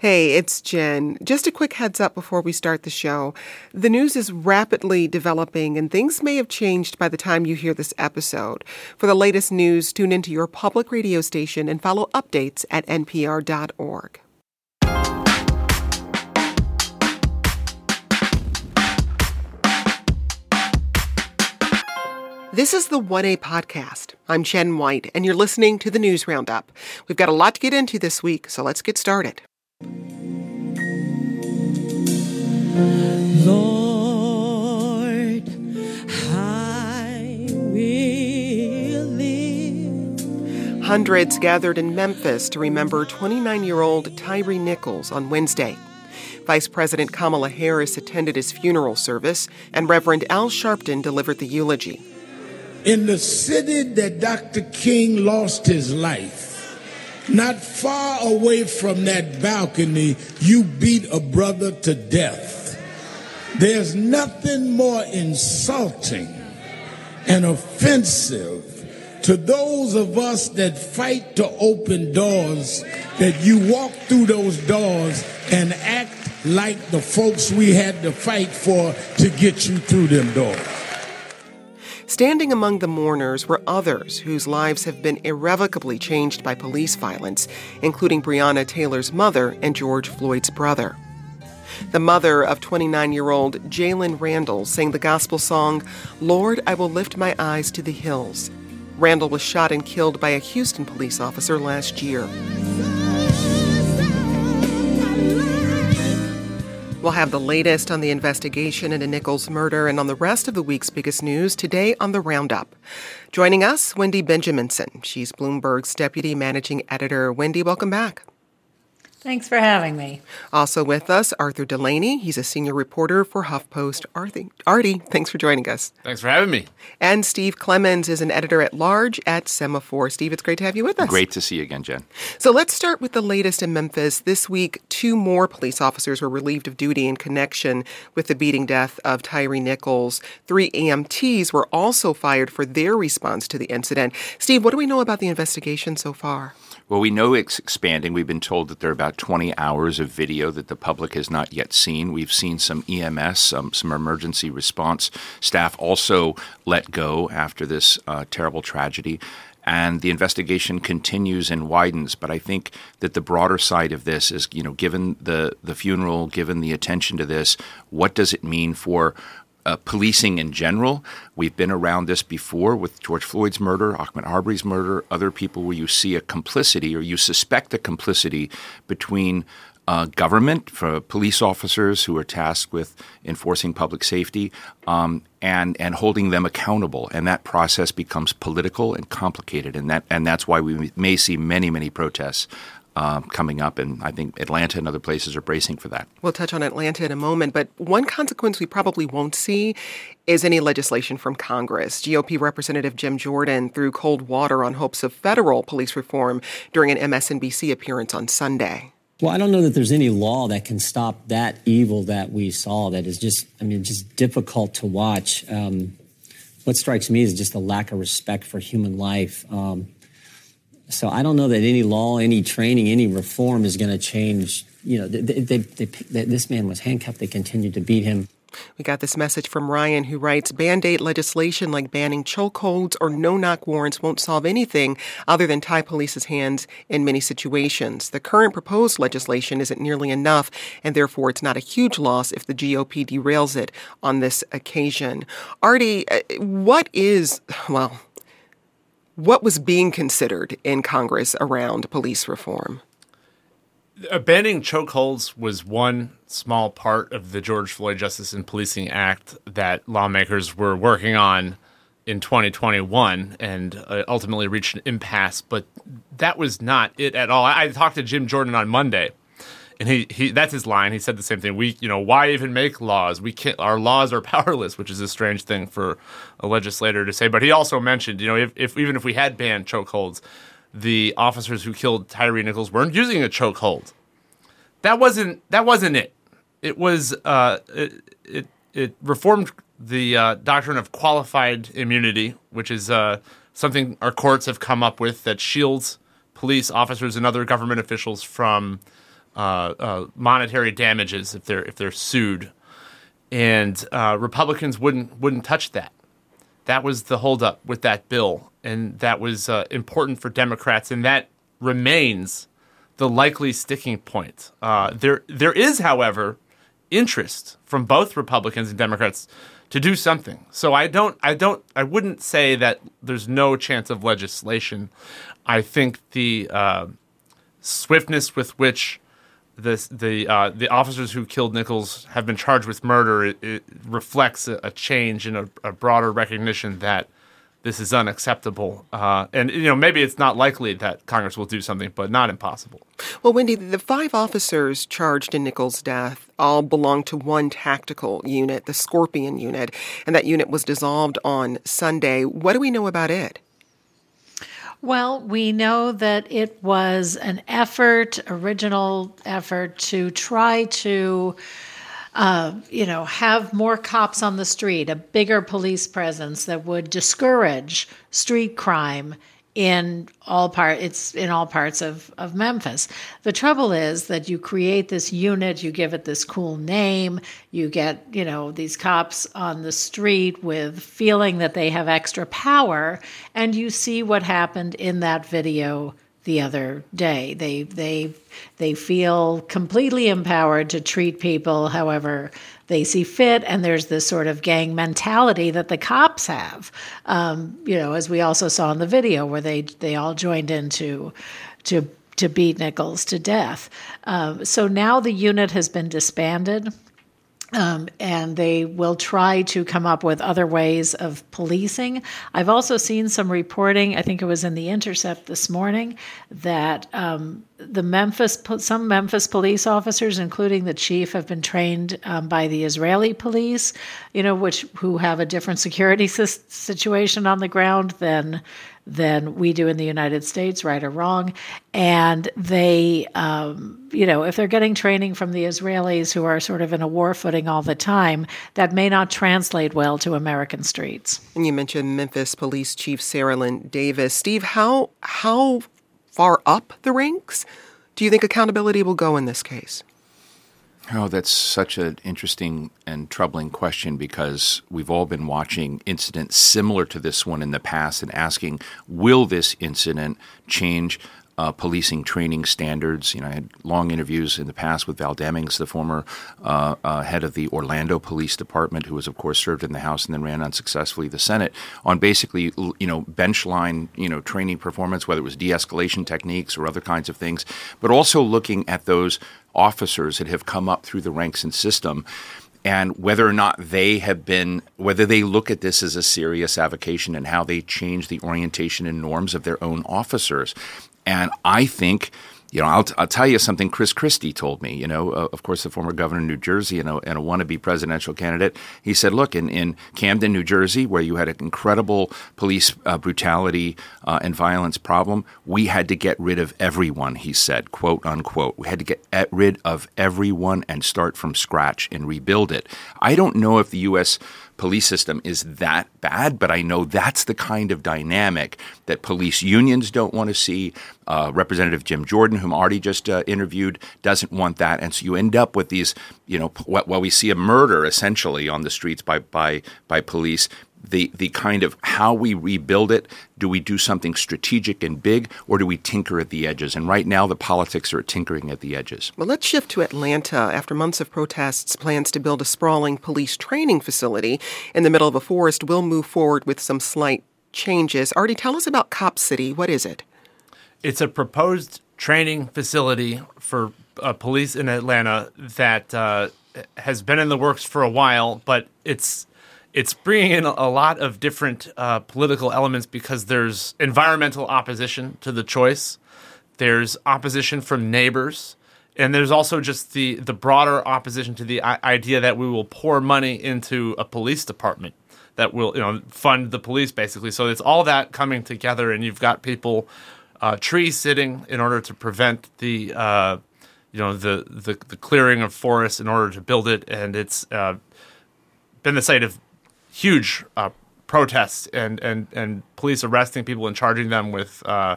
Hey, it's Jen. Just a quick heads up before we start the show. The news is rapidly developing and things may have changed by the time you hear this episode. For the latest news, tune into your public radio station and follow updates at npr.org. This is the 1A podcast. I'm Jen White, and you're listening to the News Roundup. We've got a lot to get into this week, so let's get started. Lord, I will live. Hundreds gathered in Memphis to remember 29 year old Tyre Nichols on Wednesday. Vice President Kamala Harris attended his funeral service, and Reverend Al Sharpton delivered the eulogy. In the city that Dr. King lost his life, not far away from that balcony, you beat a brother to death. There's nothing more insulting and offensive to those of us that fight to open doors that you walk through those doors and act like the folks we had to fight for to get you through them doors. Standing among the mourners were others whose lives have been irrevocably changed by police violence, including Breonna Taylor's mother and George Floyd's brother. The mother of 29 year old Jalen Randle sang the gospel song, Lord, I will lift my eyes to the hills. Randle was shot and killed by a Houston police officer last year. We'll have the latest on the investigation into Nichols' murder and on the rest of the week's biggest news today on the Roundup. Joining us, Wendy Benjaminson. She's Bloomberg's deputy managing editor. Wendy, welcome back. Thanks for having me. Also with us, Arthur Delaney. He's a senior reporter for HuffPost. Arthur, Artie, thanks for joining us. Thanks for having me. And Steve Clemons is an editor at large at Semafor. Steve, it's great to have you with us. Great to see you again, Jen. So let's start with the latest in Memphis. This week, two more police officers were relieved of duty in connection with the beating death of Tyre Nichols. Three EMTs were also fired for their response to the incident. Steve, what do we know about the investigation so far? Well, we know it's expanding. We've been told that there are about 20 hours of video that the public has not yet seen. We've seen some EMS, some, some emergency response staff also let go after this uh, terrible tragedy. And the investigation continues and widens. But I think that the broader side of this is, you know, given the, the funeral, given the attention to this, what does it mean for uh, policing in general. We've been around this before with George Floyd's murder, Ahmaud Arbery's murder, other people where you see a complicity or you suspect a complicity between uh, government, for police officers who are tasked with enforcing public safety, um, and and holding them accountable. And that process becomes political and complicated, and that and that's why we may see many many protests uh, coming up, and I think Atlanta and other places are bracing for that. We'll touch on Atlanta in a moment, but one consequence we probably won't see is any legislation from Congress. GOP Representative Jim Jordan threw cold water on hopes of federal police reform during an MSNBC appearance on Sunday. Well, I don't know that there's any law that can stop that evil that we saw. That is just, I mean, just difficult to watch. Um, what strikes me is just a lack of respect for human life. Um, so I don't know that any law, any training, any reform is going to change. You know, they, they, they, this man was handcuffed. They continued to beat him. We got this message from Ryan who writes Band aid legislation like banning chokeholds or no knock warrants won't solve anything other than tie police's hands in many situations. The current proposed legislation isn't nearly enough, and therefore it's not a huge loss if the GOP derails it on this occasion. Artie, uh, what is, well, what was being considered in Congress around police reform? Banning chokeholds was one small part of the George Floyd Justice and Policing Act that lawmakers were working on in 2021 and uh, ultimately reached an impasse. But that was not it at all. I, I talked to Jim Jordan on Monday and he, he that's his line. He said the same thing. We you know why even make laws? We can't. Our laws are powerless, which is a strange thing for a legislator to say. But he also mentioned you know if, if even if we had banned chokeholds, the officers who killed Tyre Nichols weren't using a chokehold. That wasn't that wasn't it. It was uh, it, it, it reformed the uh, doctrine of qualified immunity, which is uh, something our courts have come up with that shields police officers and other government officials from monetary damages if they're if they're sued, and uh, Republicans wouldn't wouldn't touch that. That was the holdup with that bill, and that was uh, important for Democrats, and that remains the likely sticking point. Uh, there there is, however, interest from both Republicans and Democrats to do something. So I don't I don't I wouldn't say that there's no chance of legislation. I think the uh, swiftness with which the the uh, the officers who killed Nichols have been charged with murder it, it reflects a, a, change in a, a, broader recognition that this is unacceptable. Uh, and you know maybe it's not likely that Congress will do something, but not impossible. Well, Wendy, the five officers charged in Nichols' death all belong to one tactical unit, the Scorpion unit, and that unit was dissolved on Sunday. What do we know about it? Well, we know that it was an effort, original effort to try to, uh, you know, have more cops on the street, a bigger police presence that would discourage street crime in all part it's in all parts of, of Memphis. The trouble is that you create this unit, you give it this cool name, you get, you know, these cops on the street with feeling that they have extra power, and you see what happened in that video the other day. They they they feel completely empowered to treat people however they see fit, and there's this sort of gang mentality that the cops have. Um, you know, as we also saw in the video where they they all joined in to to to beat Nichols to death. Um, so now the unit has been disbanded. Um, and they will try to come up with other ways of policing. I've also seen some reporting, I think it was in The Intercept this morning, that um, the Memphis, some Memphis police officers, including the chief, have been trained um, by the Israeli police, you know, which who have a different security situation on the ground than than we do in the United States, right or wrong. And they, um, you know, if they're getting training from the Israelis who are sort of in a war footing all the time, that may not translate well to American streets. And you mentioned Memphis Police Chief Cerelyn Davis. Steve, how how far up the ranks do you think accountability will go in this case? Oh, that's such an interesting and troubling question because we've all been watching incidents similar to this one in the past and asking, will this incident change uh, policing training standards. You know, I had long interviews in the past with Val Demings, the former uh, uh, head of the Orlando Police Department, who was, of course, served in the House and then ran unsuccessfully the Senate, on basically, you know, bench line, you know, training performance, whether it was de-escalation techniques or other kinds of things, but also looking at those officers that have come up through the ranks and system and whether or not they have been, whether they look at this as a serious avocation and how they change the orientation and norms of their own officers. And I think, you know, I'll, I'll tell you something Chris Christie told me, you know, uh, of course, the former governor of New Jersey and a, and a wannabe presidential candidate. He said, look, in, in Camden, New Jersey, where you had an incredible police uh, brutality uh, and violence problem, we had to get rid of everyone, he said, quote unquote. We had to get rid of everyone and start from scratch and rebuild it. I don't know if the U.S police system is that bad, but I know that's the kind of dynamic that police unions don't want to see. Uh, Representative Jim Jordan, whom Artie just uh, interviewed, doesn't want that, and so you end up with these, you know, while we see a murder essentially on the streets by by by police, the the kind of how we rebuild it. Do we do something strategic and big, or do we tinker at the edges? And right now, the politics are tinkering at the edges. Well, let's shift to Atlanta. After months of protests, plans to build a sprawling police training facility in the middle of a forest will move forward with some slight changes. Artie, tell us about Cop City. What is it? It's a proposed training facility for uh, police in Atlanta that uh, has been in the works for a while, but it's it's bringing in a lot of different uh, political elements because there's environmental opposition to the choice, there's opposition from neighbors, and there's also just the the broader opposition to the idea that we will pour money into a police department that will you know fund the police basically. So it's all that coming together, and you've got people uh, tree sitting in order to prevent the uh, you know the, the, the clearing of forests in order to build it, and it's uh, been the site of huge uh, protests and, and, and police arresting people and charging them with uh,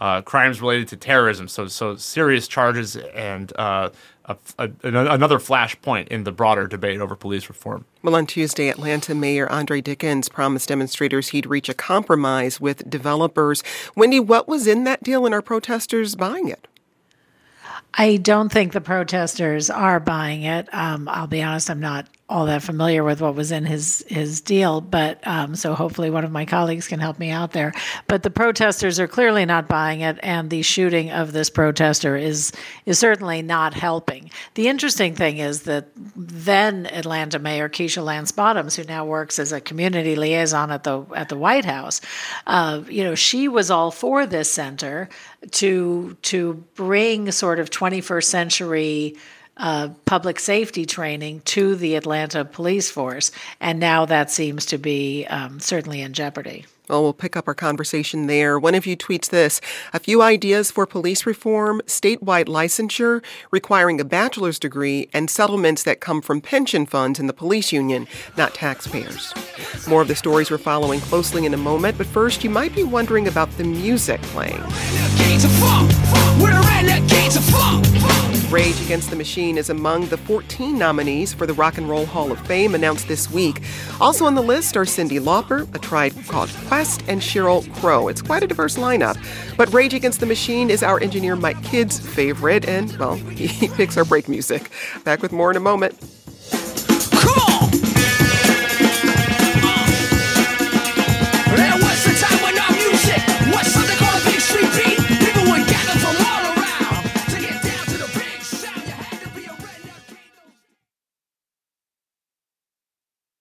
uh, crimes related to terrorism. So, so serious charges and uh, a, a, another flashpoint in the broader debate over police reform. Well, on Tuesday, Atlanta Mayor Andre Dickens promised demonstrators he'd reach a compromise with developers. Wendy, what was in that deal, and are protesters buying it? I don't think the protesters are buying it. Um, I'll be honest, I'm not all that familiar with what was in his his deal, but um, so hopefully one of my colleagues can help me out there. But the protesters are clearly not buying it, and the shooting of this protester is is certainly not helping. The interesting thing is that then Atlanta Mayor Keisha Lance Bottoms, who now works as a community liaison at the at the White House, uh, you know, she was all for this center to to bring sort of 21st century uh, public safety training to the Atlanta police force, and now that seems to be um, certainly in jeopardy. Well, we'll pick up our conversation there. One of you tweets this a few ideas for police reform, statewide licensure, requiring a bachelor's degree, and settlements that come from pension funds in the police union, not taxpayers. More of the stories we're following closely in a moment, but first, you might be wondering about the music playing. Rage Against the Machine is among the 14 nominees for the Rock and Roll Hall of Fame announced this week. Also on the list are Cyndi Lauper, A Tribe Called Quest, and Sheryl Crow. It's quite a diverse lineup. But Rage Against the Machine is our engineer Mike Kidd's favorite, and, well, he picks our break music. Back with more in a moment.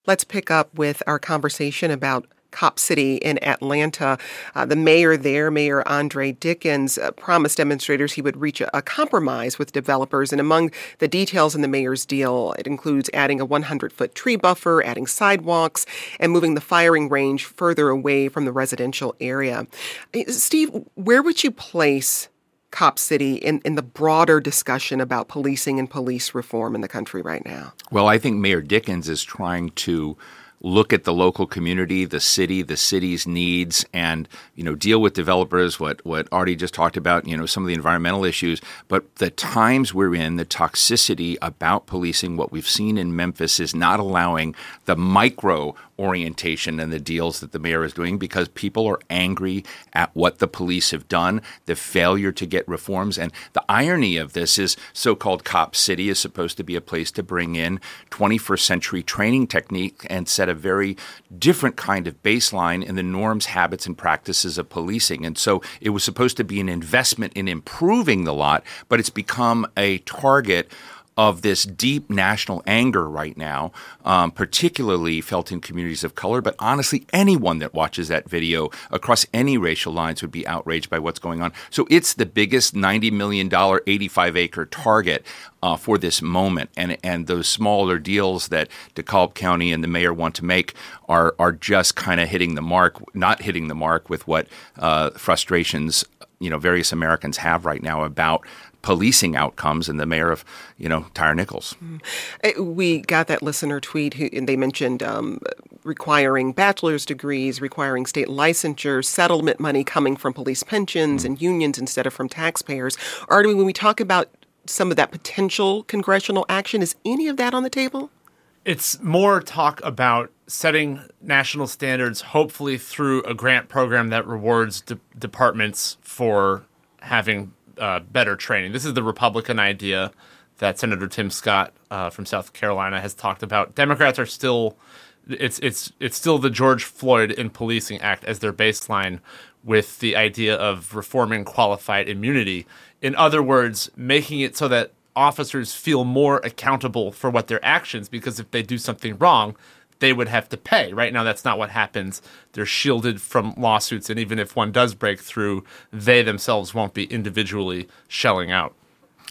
Let's pick up with our conversation about Cop City in Atlanta. Uh, the mayor there, Mayor Andre Dickens, uh, promised demonstrators he would reach a, a, compromise with developers. And among the details in the mayor's deal, it includes adding a 100 foot tree buffer, adding sidewalks, and moving the firing range further away from the residential area. Uh, Steve, where would you place Cop City in, in the broader discussion about policing and police reform in the country right now? Well, I think Mayor Dickens is trying to look at the local community, the city, the city's needs, and you know deal with developers. What what Artie just talked about, you know, some of the environmental issues. But the times we're in, the toxicity about policing, what we've seen in Memphis, is not allowing the micro orientation and the deals that the mayor is doing because people are angry at what the police have done, the failure to get reforms. And the irony of this is so called Cop City is supposed to be a place to bring in 21st century training technique and set a very different kind of baseline in the norms, habits, and practices of policing. And so it was supposed to be an investment in improving the lot, but it's become a target of this deep national anger right now, um, particularly felt in communities of color. But honestly, anyone that watches that video across any racial lines would be outraged by what's going on. So it's the biggest $90 million, 85 acre target uh, for this moment. And, and those smaller deals that DeKalb County and the mayor want to make are, are just kind of hitting the mark, not hitting the mark with what uh, frustrations you know various Americans have right now about policing outcomes and the mayor of you know Tyre Nichols. Mm. We got that listener tweet who and they mentioned um, requiring bachelor's degrees, requiring state licensure, settlement money coming from police pensions mm. and unions instead of from taxpayers. Artie, when we talk about some of that potential congressional action, is any of that on the table? It's more talk about setting national standards, hopefully through a grant program that rewards de- departments for having uh, better training. This is the Republican idea that Senator Tim Scott uh, from South Carolina has talked about. Democrats are still it's it's it's still the George Floyd in Policing Act as their baseline with the idea of reforming qualified immunity. In other words, making it so that officers feel more accountable for what their actions because if they do something wrong, they would have to pay. Right now, that's not what happens. They're shielded from lawsuits, and even if one does break through, they themselves won't be individually shelling out.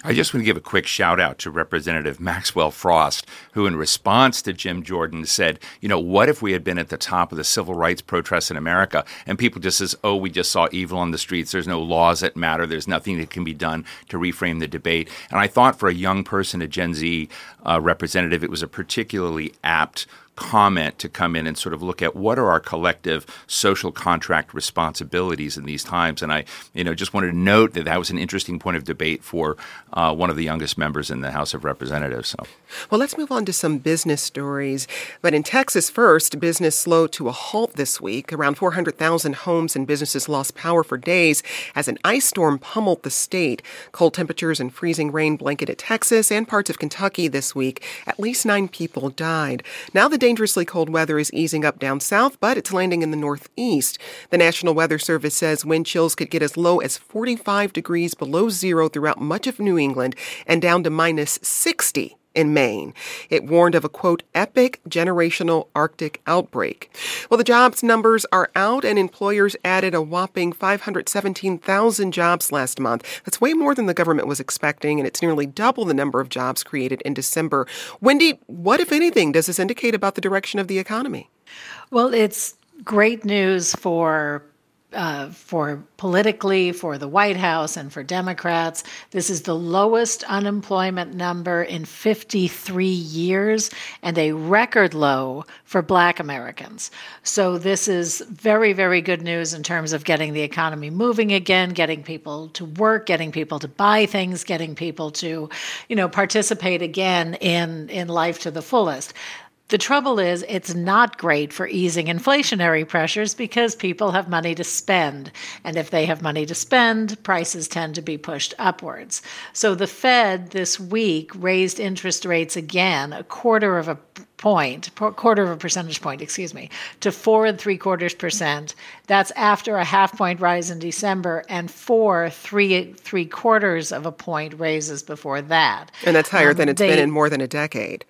I just want to give a quick shout out to Representative Maxwell Frost, who, in response to Jim Jordan, said, You know, what if we had been at the top of the civil rights protests in America and people just says, Oh, we just saw evil on the streets. There's no laws that matter. There's nothing that can be done to reframe the debate. And I thought for a young person, a Gen Z uh, representative, it was a particularly apt comment to come in and sort of look at what are our collective social contract responsibilities in these times. And I, you know, just wanted to note that that was an interesting point of debate for uh, one of the youngest members in the House of Representatives. So. Well, let's move on to some business stories. But in Texas first, business slowed to a halt this week. Around 400,000 homes and businesses lost power for days as an ice storm pummeled the state. Cold temperatures and freezing rain blanketed Texas and parts of Kentucky this week. At least nine people died. Now the dangerously cold weather is easing up down south, but it's landing in the northeast. The National Weather Service says wind chills could get as low as 45 degrees below zero throughout much of New England and down to minus 60 in Maine. It warned of a quote, epic generational Arctic outbreak. Well, the jobs numbers are out, and employers added a whopping 517,000 jobs last month. That's way more than the government was expecting, and it's nearly double the number of jobs created in December. Wendy, what, if anything, does this indicate about the direction of the economy? Well, it's great news for uh, for politically, for the White House, and for Democrats. This is the lowest unemployment number in 53 years and a record low for Black Americans. So, this is very, very good news in terms of getting the economy moving again, getting people to work, getting people to buy things, getting people to, you know, participate again in, in life to the fullest. The trouble is, it's not great for easing inflationary pressures because people have money to spend. And if they have money to spend, prices tend to be pushed upwards. So the Fed this week raised interest rates again, a quarter of a point, quarter of a percentage point, excuse me, to four and three quarters percent. That's after a half point rise in December and four three three quarters of a point raises before that. And that's higher um, than it's they, been in more than a decade.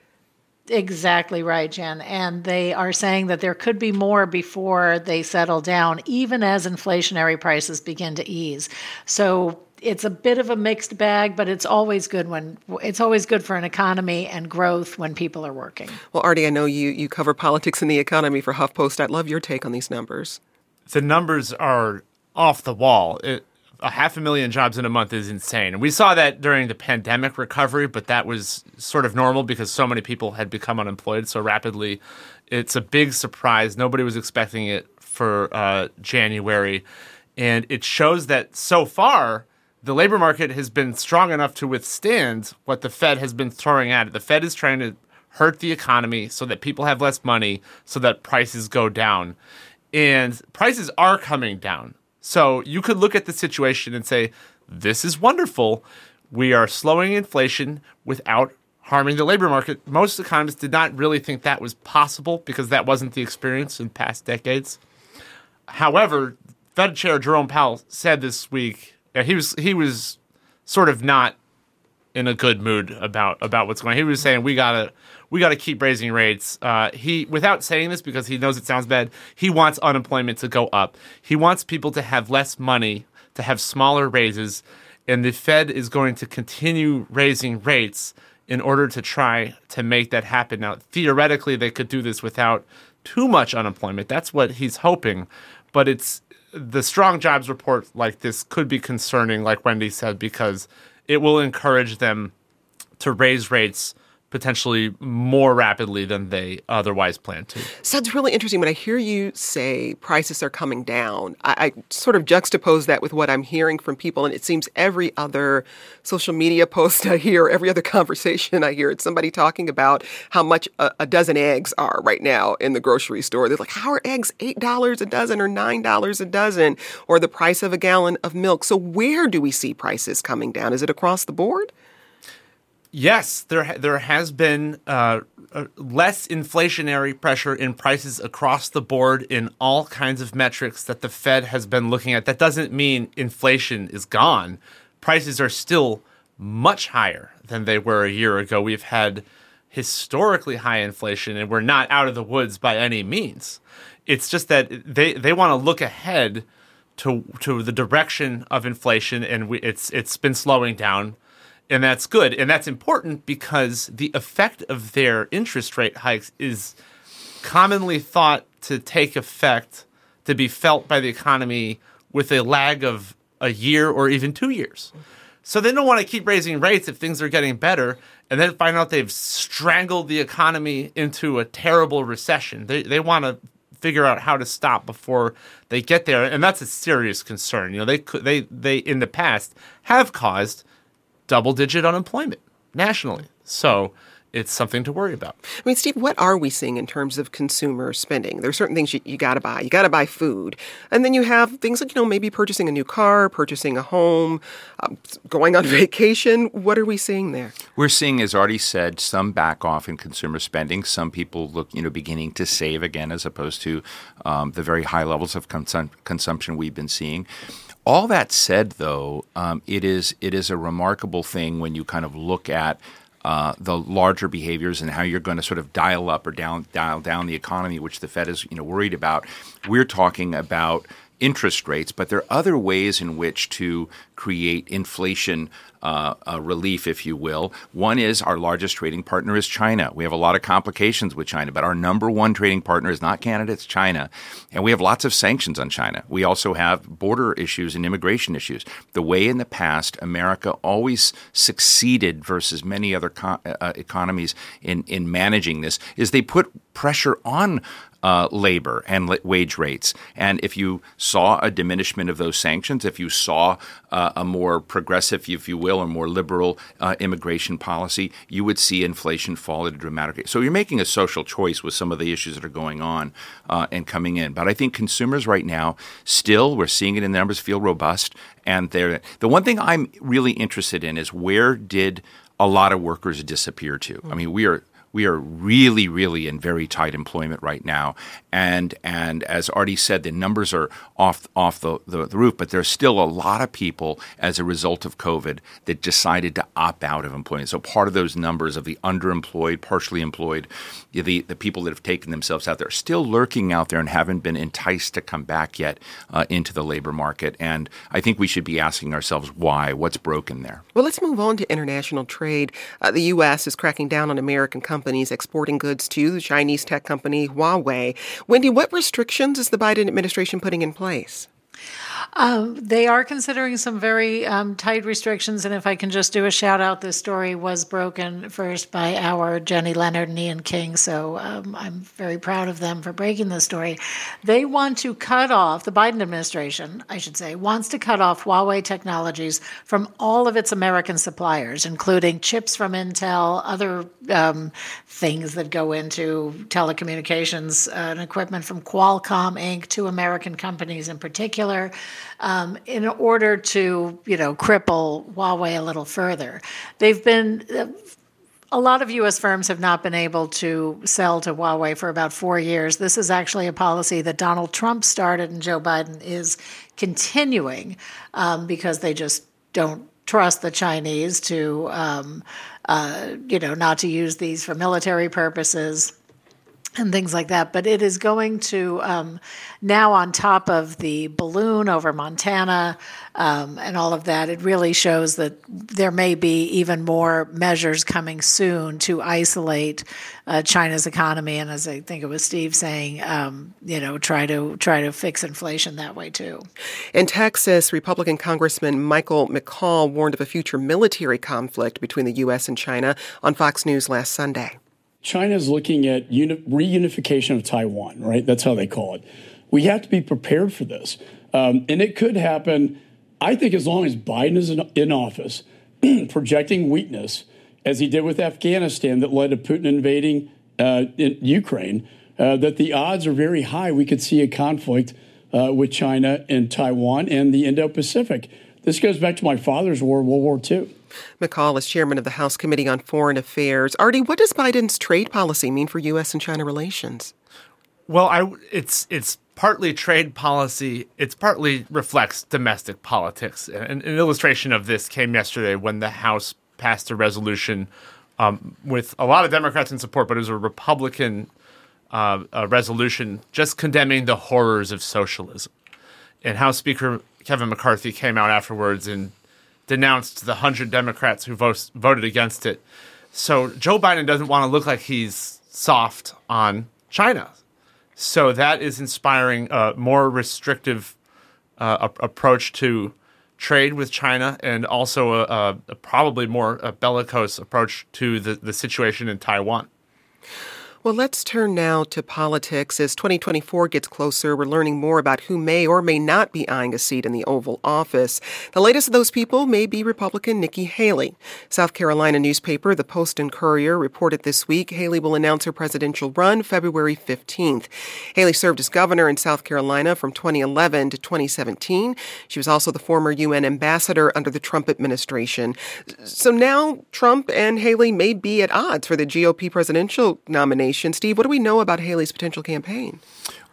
Exactly right, Jen. And they are saying that there could be more before they settle down, even as inflationary prices begin to ease. So it's a bit of a mixed bag, but it's always good when it's always good for an economy and growth when people are working. Well, Artie, I know you you cover politics and the economy for HuffPost. I'd love your take on these numbers. The numbers are off the wall. It, a half a million jobs in a month is insane. And we saw that during the pandemic recovery, but that was sort of normal because so many people had become unemployed so rapidly. It's a big surprise. Nobody was expecting it for uh, January. And it shows that so far, the labor market has been strong enough to withstand what the Fed has been throwing at it. The Fed is trying to hurt the economy so that people have less money, so that prices go down. And prices are coming down. So you could look at the situation and say, this is wonderful. We are slowing inflation without harming the labor market. Most economists did not really think that was possible because that wasn't the experience in past decades. However, Fed Chair Jerome Powell said this week he was he was sort of not in a good mood about about what's going on. He was saying we gotta we got to keep raising rates. Uh, he, without saying this because he knows it sounds bad, he wants unemployment to go up. He wants people to have less money, to have smaller raises, and the Fed is going to continue raising rates in order to try to make that happen. Now, theoretically, they could do this without too much unemployment. That's what he's hoping, but it's the strong jobs report like this could be concerning, like Wendy said, because it will encourage them to raise rates potentially more rapidly than they otherwise plan to. Sounds really interesting. When I hear you say prices are coming down, I, I, sort of juxtapose that with what I'm hearing from people, and it seems every other social media post I hear, every other conversation I hear, it's somebody talking about how much a, a dozen eggs are right now in the grocery store. They're like, how are eggs eight dollars a dozen or nine dollars a dozen, or the price of a gallon of milk? So where do we see prices coming down? Is it across the board? Yes, there there has been uh, uh, less inflationary pressure in prices across the board in all kinds of metrics that the Fed has been looking at. That doesn't mean inflation is gone. Prices are still much higher than they were a year ago. We've had historically high inflation, and we're not out of the woods by any means. It's just that they they want to look ahead to to the direction of inflation, and we, it's it's been slowing down and that's good and that's important because the effect of their interest rate hikes is commonly thought to take effect to be felt by the economy with a lag of a year or even two years so they don't want to keep raising rates if things are getting better and then find out they've strangled the economy into a terrible recession. They they want to figure out how to stop before they get there, and that's a serious concern. You know, they could they they in the past have caused double digit unemployment nationally. So it's something to worry about. I mean, Steve, what are we seeing in terms of consumer spending? There are certain things you, you got to buy. You got to buy food. And then you have things like, you know, maybe purchasing a new car, purchasing a home, um, going on vacation. What are we seeing there? We're seeing, as Artie said, some back off in consumer spending. Some people look, you know, beginning to save again as opposed to um, the very high levels of consum- consumption we've been seeing. All that said, though, um, it is it is a remarkable thing when you kind of look at uh, the larger behaviors and how you're going to sort of dial up or down dial down the economy, which the Fed is you know worried about. We're talking about interest rates, but there are other ways in which to create inflation uh, uh, relief, if you will. One is our largest trading partner is China. We have a lot of complications with China, but our number one trading partner is not Canada, it's China. And we have lots of sanctions on China. We also have border issues and immigration issues. The way in the past, America always succeeded versus many other co- uh, economies in, in managing this is they put pressure on uh, labor and wage rates. And if you saw a diminishment of those sanctions, if you saw uh, a more progressive, if you will, or more liberal uh, immigration policy, you would see inflation fall at a dramatic rate. So you're making a social choice with some of the issues that are going on uh, and coming in. But I think consumers right now still, we're seeing it in the numbers, feel robust. And they're, the one thing I'm really interested in is where did a lot of workers disappear to? I mean, we are we are really, really in very tight employment right now. And and as Artie said, the numbers are off off the, the, the, roof, but there's still a lot of people as a result of COVID that decided to opt out of employment. So part of those numbers of the underemployed, partially employed, the, the people that have taken themselves out there are still lurking out there and haven't been enticed to come back yet uh, into the labor market. And I think we should be asking ourselves why, what's broken there. Well, let's move on to international trade. Uh, the U.S. is cracking down on American companies companies exporting goods to the Chinese tech company Huawei. Wendy, what restrictions is the Biden administration putting in place? Um, they are considering some very um, tight restrictions, and if I can just do a shout out, this story was broken first by our Jenny Leonard and Ian King, so um, I'm very proud of them for breaking this story. They want to cut off, the Biden administration, I should say, wants to cut off Huawei Technologies from all of its American suppliers, including chips from Intel, other um, things that go into telecommunications uh, and equipment from Qualcomm Inc., two American companies in particular um, in order to, you know, cripple Huawei a little further. They've been a lot of U.S. firms have not been able to sell to Huawei for about four years. This is actually a policy that Donald Trump started and Joe Biden is continuing um, because they just don't trust the Chinese to, um, uh, you know, not to use these for military purposes and things like that. But it is going to um, now, on top of the balloon over Montana um, and all of that, it really shows that there may be even more measures coming soon to isolate uh, China's economy. And as I think it was Steve saying, um, you know, try to try to fix inflation that way too. In Texas, Republican Congressman Michael McCaul warned of a future military conflict between the U.S. and China on Fox News last Sunday. China is looking at uni- reunification of Taiwan, right? That's how they call it. We have to be prepared for this. Um, and it could happen, I think, as long as Biden is in, in office, projecting weakness, as he did with Afghanistan that led to Putin invading uh, in Ukraine, uh, that the odds are very high we could see a conflict uh, with China and Taiwan and the Indo Pacific. This goes back to my father's war, World War II. McCaul is chairman of the House Committee on Foreign Affairs. Artie, what does Biden's trade policy mean for U.S. and China relations? Well, I, it's it's partly trade policy. It's partly reflects domestic politics. An, an illustration of this came yesterday when the House passed a resolution um, with a lot of Democrats in support, but it was a Republican uh, a resolution just condemning the horrors of socialism. And House Speaker Kevin McCarthy came out afterwards and denounced the 100 Democrats who vote, voted against it. So Joe Biden doesn't want to look like he's soft on China. So that is inspiring a more restrictive uh, a- approach to trade with China and also a, a probably more a bellicose approach to the, the situation in Taiwan. Well, let's turn now to politics. As 2024 gets closer, we're learning more about who may or may not be eyeing a seat in the Oval Office. The latest of those people may be Republican Nikki Haley. South Carolina newspaper The Post and Courier reported this week Haley will announce her presidential run February 15th. Haley served as governor in South Carolina from 2011 to 2017. She was also the former UN ambassador under the Trump administration. So now Trump and Haley may be at odds for the GOP presidential nomination nomination. Steve, what do we know about Haley's potential campaign?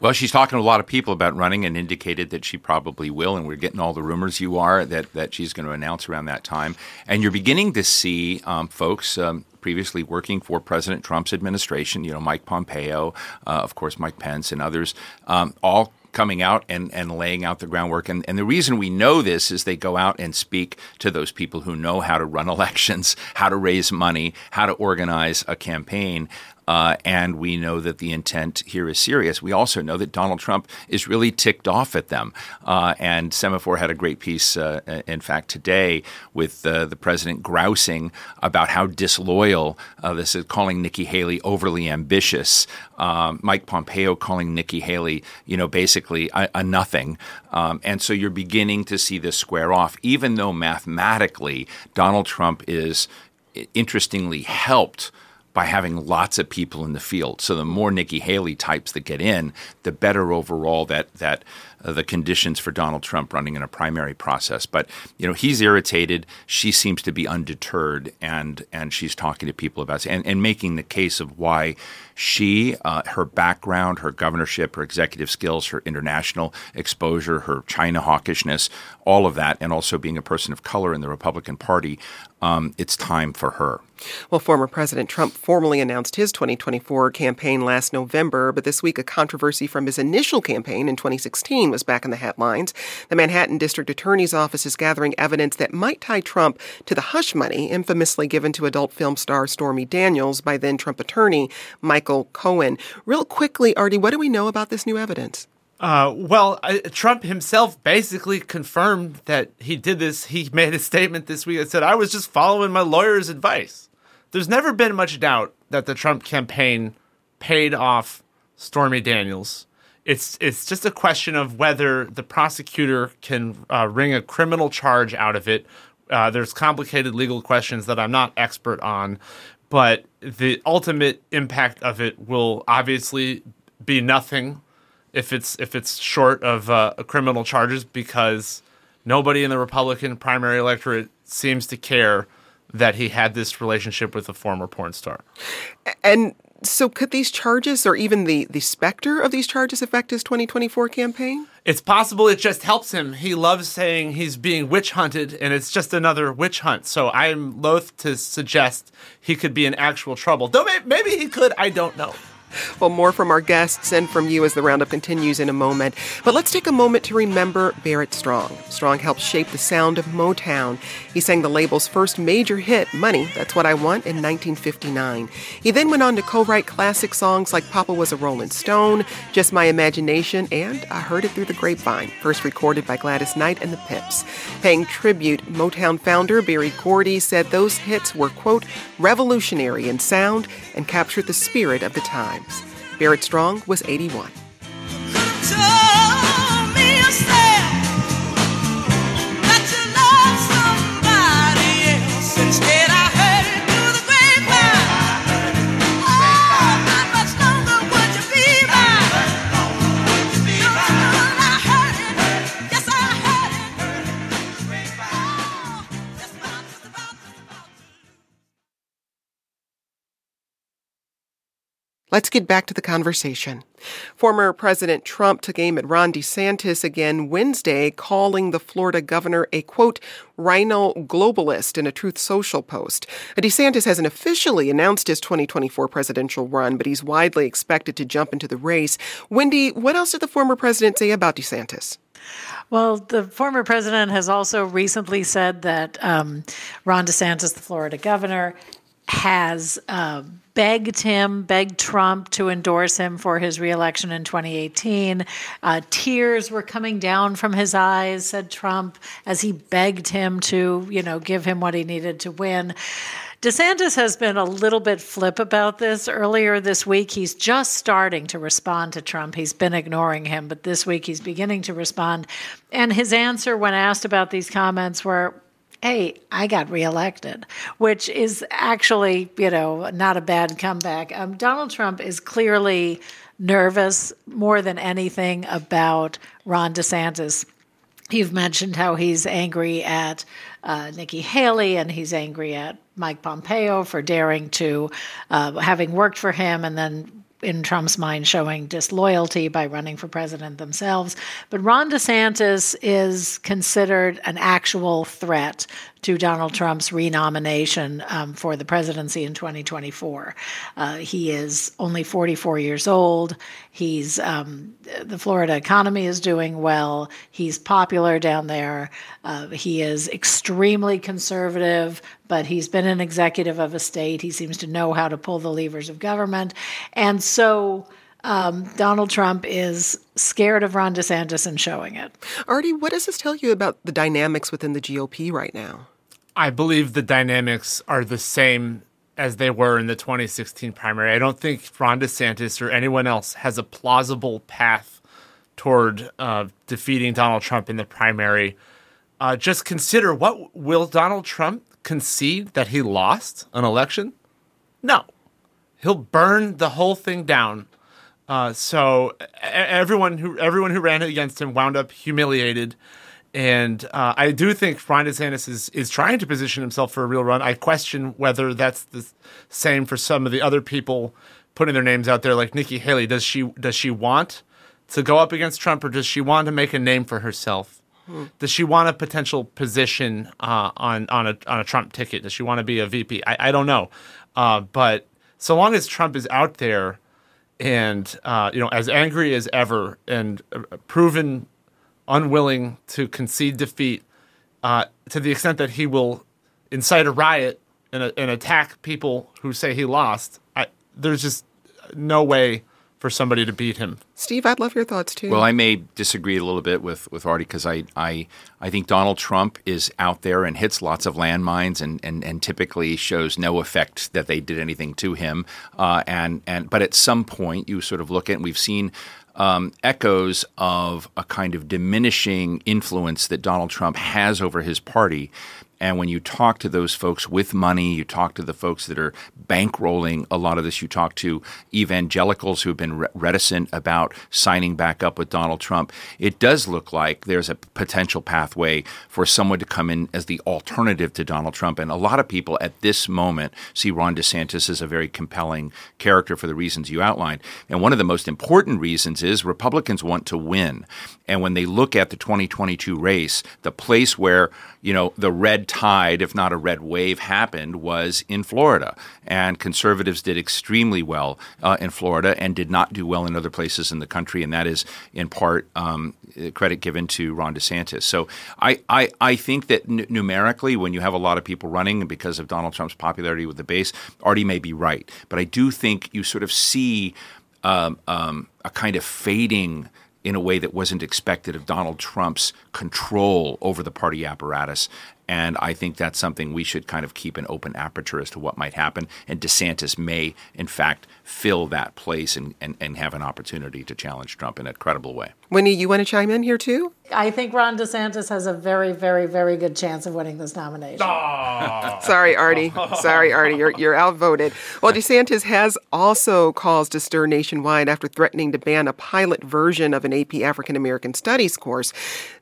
Well, she's talking to a lot of people about running and indicated that she probably will. And we're getting all the rumors you are that, that she's going to announce around that time. And you're beginning to see um, folks um, previously working for President Trump's administration, you know, Mike Pompeo, uh, of course, Mike Pence, and others, um, all coming out and, and laying out the groundwork. And, and the reason we know this is they go out and speak to those people who know how to run elections, how to raise money, how to organize a campaign. Uh, and we know that the intent here is serious. We also know that Donald Trump is really ticked off at them. Uh, and Semafor had a great piece, uh, in fact, today with uh, the president grousing about how disloyal uh, this is, calling Nikki Haley overly ambitious. Um, Mike Pompeo calling Nikki Haley, you know, basically a, a nothing. Um, and so you're beginning to see this square off, even though mathematically Donald Trump is interestingly helped by having lots of people in the field. So the more Nikki Haley types that get in, the better overall that that uh, the conditions for Donald Trump running in a primary process. But you know he's irritated. She seems to be undeterred, and and she's talking to people about and, and making the case of why she, uh, her background, her governorship, her executive skills, her international exposure, her China hawkishness, all of that, and also being a person of color in the Republican Party, um, it's time for her. Well, former President Trump formally announced his 2024 campaign last November, but this week a controversy from his initial campaign in 2016 was back in the headlines. The Manhattan District Attorney's Office is gathering evidence that might tie Trump to the hush money infamously given to adult film star Stormy Daniels by then Trump attorney Michael Cohen. Real quickly, Artie, what do we know about this new evidence? Uh, well, Trump himself basically confirmed that he did this. He made a statement this week that said, I was just following my lawyer's advice. There's never been much doubt that the Trump campaign paid off Stormy Daniels. It's it's just a question of whether the prosecutor can uh, wring a criminal charge out of it. Uh, there's complicated legal questions that I'm not expert on, but the ultimate impact of it will obviously be nothing if it's if it's short of uh, criminal charges because nobody in the Republican primary electorate seems to care that he had this relationship with a former porn star. And so could these charges or even the the specter of these charges affect his 2024 campaign? It's possible it just helps him. He loves saying he's being witch hunted and it's just another witch hunt. So I'm loath to suggest he could be in actual trouble. Though maybe he could, I don't know. Well, more from our guests and from you as the roundup continues in a moment. But let's take a moment to remember Barrett Strong. Strong helped shape the sound of Motown. He sang the label's first major hit, Money, That's What I Want, in 1959. He then went on to co write classic songs like Papa Was a Rolling Stone, Just My Imagination, and I Heard It Through the Grapevine, first recorded by Gladys Knight and the Pips. Paying tribute, Motown founder Berry Gordy said those hits were, quote, revolutionary in sound and captured the spirit of the time. Barrett Strong was 81. Let's get back to the conversation. Former President Trump took aim at Ron DeSantis again Wednesday, calling the Florida governor a quote, RINO globalist in a Truth Social post. DeSantis hasn't officially announced his 2024 presidential run, but he's widely expected to jump into the race. Wendy, what else did the former president say about DeSantis? Well, the former president has also recently said that um, Ron DeSantis, the Florida governor, has uh, begged him, begged Trump to endorse him for his reelection in 2018. Uh, tears were coming down from his eyes, said Trump, as he begged him to, you know, give him what he needed to win. DeSantis has been a little bit flip about this. Earlier this week, he's just starting to respond to Trump. He's been ignoring him, but this week he's beginning to respond. And his answer when asked about these comments were, hey, I got reelected, which is actually, you know, not a bad comeback. Um, Donald Trump is clearly nervous more than anything about Ron DeSantis. You've mentioned how he's angry at uh, Nikki Haley and he's angry at Mike Pompeo for daring to, uh, having worked for him and then in Trump's mind, showing disloyalty by running for president themselves. But Ron DeSantis is considered an actual threat to Donald Trump's renomination um, for the presidency in 2024. Uh, he is only 44 years old. He's um, the Florida economy is doing well. He's popular down there. Uh, he is extremely conservative, but he's been an executive of a state. He seems to know how to pull the levers of government, and so. Um, Donald Trump is scared of Ron DeSantis and showing it. Artie, what does this tell you about the dynamics within the GOP right now? I believe the dynamics are the same as they were in the 2016 primary. I don't think Ron DeSantis or anyone else has a plausible path toward uh, defeating Donald Trump in the primary. Uh, just consider what will Donald Trump concede that he lost an election? No, he'll burn the whole thing down. Uh, so everyone who everyone who ran against him wound up humiliated and uh, I do think Ron DeSantis is, is trying to position himself for a real run. I question whether that's the same for some of the other people putting their names out there, like Nikki Haley. Does she does she want to go up against Trump, or does she want to make a name for herself? Hmm. Does she want a potential position uh, on on a on a Trump ticket? Does she want to be a VP? I, I don't know, uh, but so long as Trump is out there and uh, you know as angry as ever and uh, proven unwilling to concede defeat uh, to the extent that he will incite a riot and, and attack people who say he lost. I, there's just no way for somebody to beat him. Steve, I'd love your thoughts too. Well, I may disagree a little bit with, with Artie because I, I I think Donald Trump is out there and hits lots of landmines and, and, and typically shows no effect that they did anything to him. Uh, and and but at some point you sort of look at and we've seen um, echoes of a kind of diminishing influence that Donald Trump has over his party and when you talk to those folks with money, you talk to the folks that are bankrolling a lot of this, you talk to evangelicals who have been re- reticent about signing back up with Donald Trump, it does look like there's a potential pathway for someone to come in as the alternative to Donald Trump. And a lot of people at this moment see Ron DeSantis as a very compelling character for the reasons you outlined. And one of the most important reasons is Republicans want to win. And when they look at the 2022 race, the place where, you know, the red tide, if not a red wave, happened was in Florida. And conservatives did extremely well uh, in Florida and did not do well in other places in the country. And that is in part um, credit given to Ron DeSantis. So I, I, I think that n- numerically, when you have a lot of people running because of Donald Trump's popularity with the base, Artie may be right. But I do think you sort of see um, um, a kind of fading – in a way that wasn't expected of Donald Trump's control over the party apparatus. And I think that's something we should kind of keep an open aperture as to what might happen. And DeSantis may, in fact, fill that place and, and, and have an opportunity to challenge Trump in a credible way. Winnie, you want to chime in here too? I think Ron DeSantis has a very, very, very good chance of winning this nomination. Oh. Sorry, Artie. Sorry, Artie. You're, you're outvoted. Well, DeSantis has also caused a stir nationwide after threatening to ban a pilot version of an AP African American Studies course.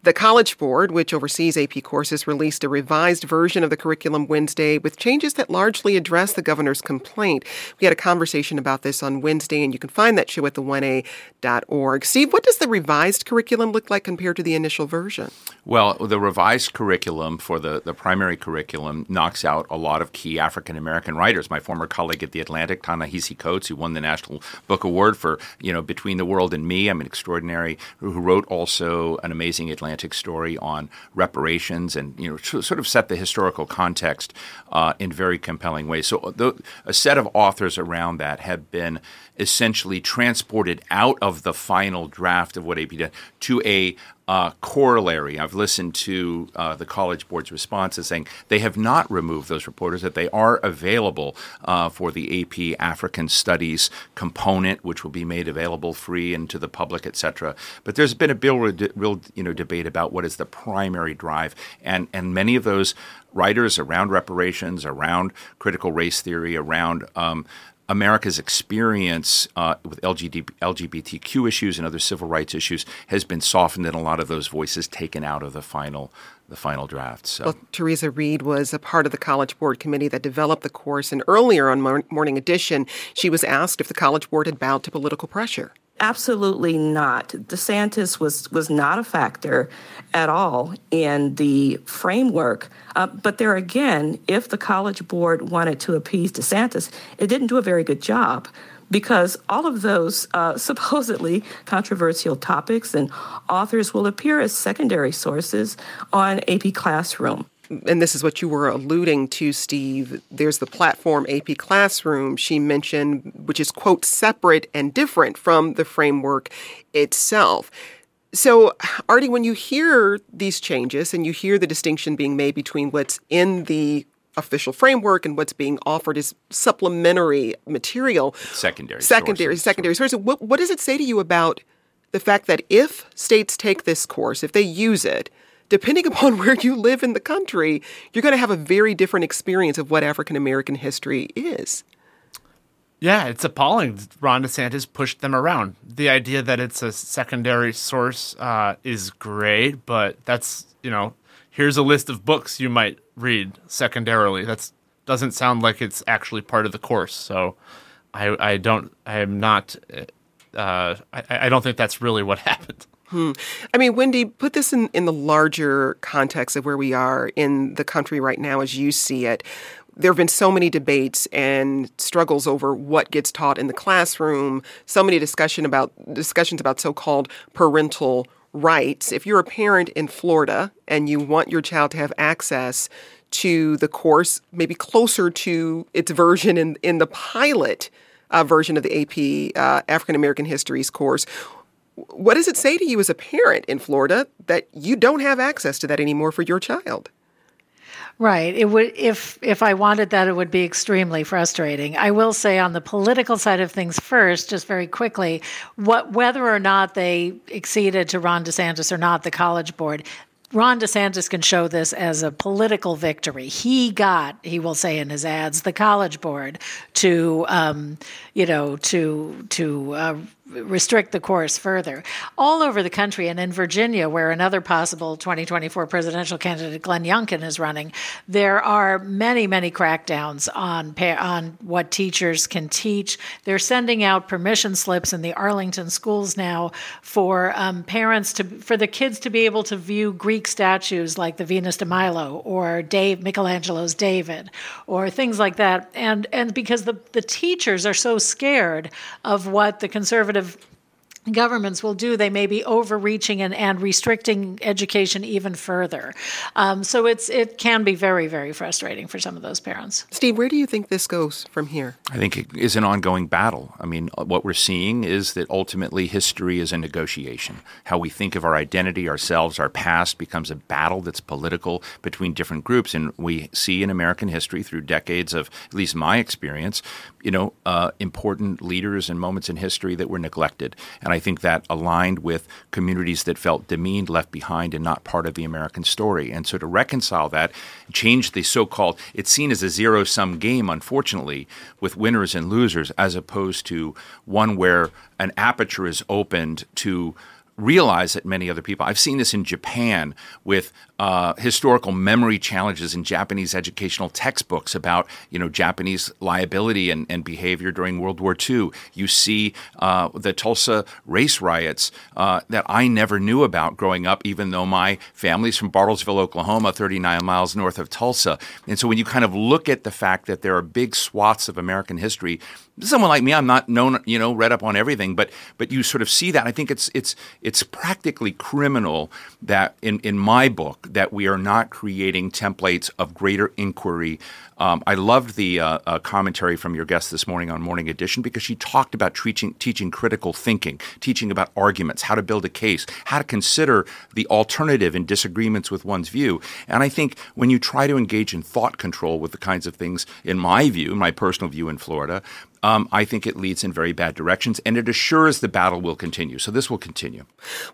The College Board, which oversees AP courses, released a revised version of the curriculum Wednesday with changes that largely address the governor's complaint. We had a conversation about this on Wednesday, and you can find that show at the1a.org. Steve, what does the revised curriculum look like compared to the initial version? Well, the revised curriculum for the, the primary curriculum knocks out a lot of key African American writers. My former colleague at the Atlantic, Ta-Nehisi Coates, who won the National Book Award for you know Between the World and Me, I'm an extraordinary who wrote also an amazing Atlantic story on reparations and you know sort of set the historical context uh, in very compelling ways. So, uh, the, a set of authors around that been essentially transported out of the final draft of what AP did to a uh, corollary. I've listened to uh, the College Board's responses saying they have not removed those reporters, that they are available uh, for the AP African Studies component, which will be made available free and to the public, et cetera. But there's been a real, real you know, debate about what is the primary drive, and, and many of those writers around reparations, around critical race theory, around um, America's experience uh, with LGBT, LGBTQ issues and other civil rights issues has been softened, and a lot of those voices taken out of the final the final draft. So. Well, Teresa Reed was a part of the College Board committee that developed the course, and earlier on Morning Edition, she was asked if the College Board had bowed to political pressure. Absolutely not. DeSantis was was not a factor at all in the framework. Uh, but there again, if the College Board wanted to appease DeSantis, it didn't do a very good job because all of those uh, supposedly controversial topics and authors will appear as secondary sources on AP Classroom and this is what you were alluding to, Steve. There's the platform AP Classroom she mentioned, which is, quote, separate and different from the framework itself. So, Artie, when you hear these changes and you hear the distinction being made between what's in the official framework and what's being offered as supplementary material, secondary, secondary, sources. secondary sources, what, what does it say to you about the fact that if states take this course, if they use it, depending upon where you live in the country, you're going to have a very different experience of what African American history is. Yeah, it's appalling. Ron DeSantis pushed them around. The idea that it's a secondary source uh, is great, but that's you know, here's a list of books you might read secondarily. That doesn't sound like it's actually part of the course. So, I I don't I am not. Uh, I, I don't think that's really what happened. Hmm. I mean, Wendy, put this in, in the larger context of where we are in the country right now as you see it. There have been so many debates and struggles over what gets taught in the classroom, so many discussion about discussions about so-called parental rights. If you're a parent in Florida and you want your child to have access to the course, maybe closer to its version in, in the pilot uh, version of the AP uh, African American Histories course, what does it say to you as a parent in Florida that you don't have access to that anymore for your child? Right. It would if if I wanted that it would be extremely frustrating. I will say on the political side of things first, just very quickly, what whether or not they acceded to Ron DeSantis or not, the college board, Ron DeSantis can show this as a political victory. He got, he will say in his ads, the College Board to, um, you know, to to uh, restrict the course further. All over the country and in Virginia, where another possible 2024 presidential candidate, Glenn Youngkin, is running, there are many, many crackdowns on on what teachers can teach. They're sending out permission slips in the Arlington schools now for um, parents to for the kids to be able to view Greek statues like the Venus de Milo or Dave Michelangelo's David or things like that. And and because the the teachers are so scared of what the conservative governments will do, they may be overreaching and, and restricting education even further. Um, so it's it can be very very frustrating for some of those parents. Steve, where do you think this goes from here? I think it is an ongoing battle. I mean, what we're seeing is that ultimately history is a negotiation. How we think of our identity, ourselves, our past becomes a battle that's political between different groups, and we see in American history through decades of at least my experience, you know, uh, important leaders and moments in history that were neglected. And I think that aligned with communities that felt demeaned, left behind, and not part of the American story. And so to reconcile that, change the so called, it's seen as a zero sum game, unfortunately, with winners and losers, as opposed to one where an aperture is opened to realize that many other people. I've seen this in Japan with uh, historical memory challenges in Japanese educational textbooks about you know Japanese liability and, and behavior during World War II. You see uh, the Tulsa race riots uh, that I never knew about growing up, even though my family's from Bartlesville, Oklahoma, 39 miles north of Tulsa. And so when you kind of look at the fact that there are big swaths of American history someone like me, I'm not known, you know, read up on everything, but but you sort of see that. I think it's it's it's practically criminal that, in, in my book, that we are not creating templates of greater inquiry. Um, I loved the uh, uh, commentary from your guest this morning on Morning Edition because she talked about teaching, teaching critical thinking, teaching about arguments, how to build a case, how to consider the alternative in disagreements with one's view. And I think when you try to engage in thought control with the kinds of things, in my view, my personal view in Florida, um, I think it leads in very bad directions, and it assures the battle will continue. So this will continue.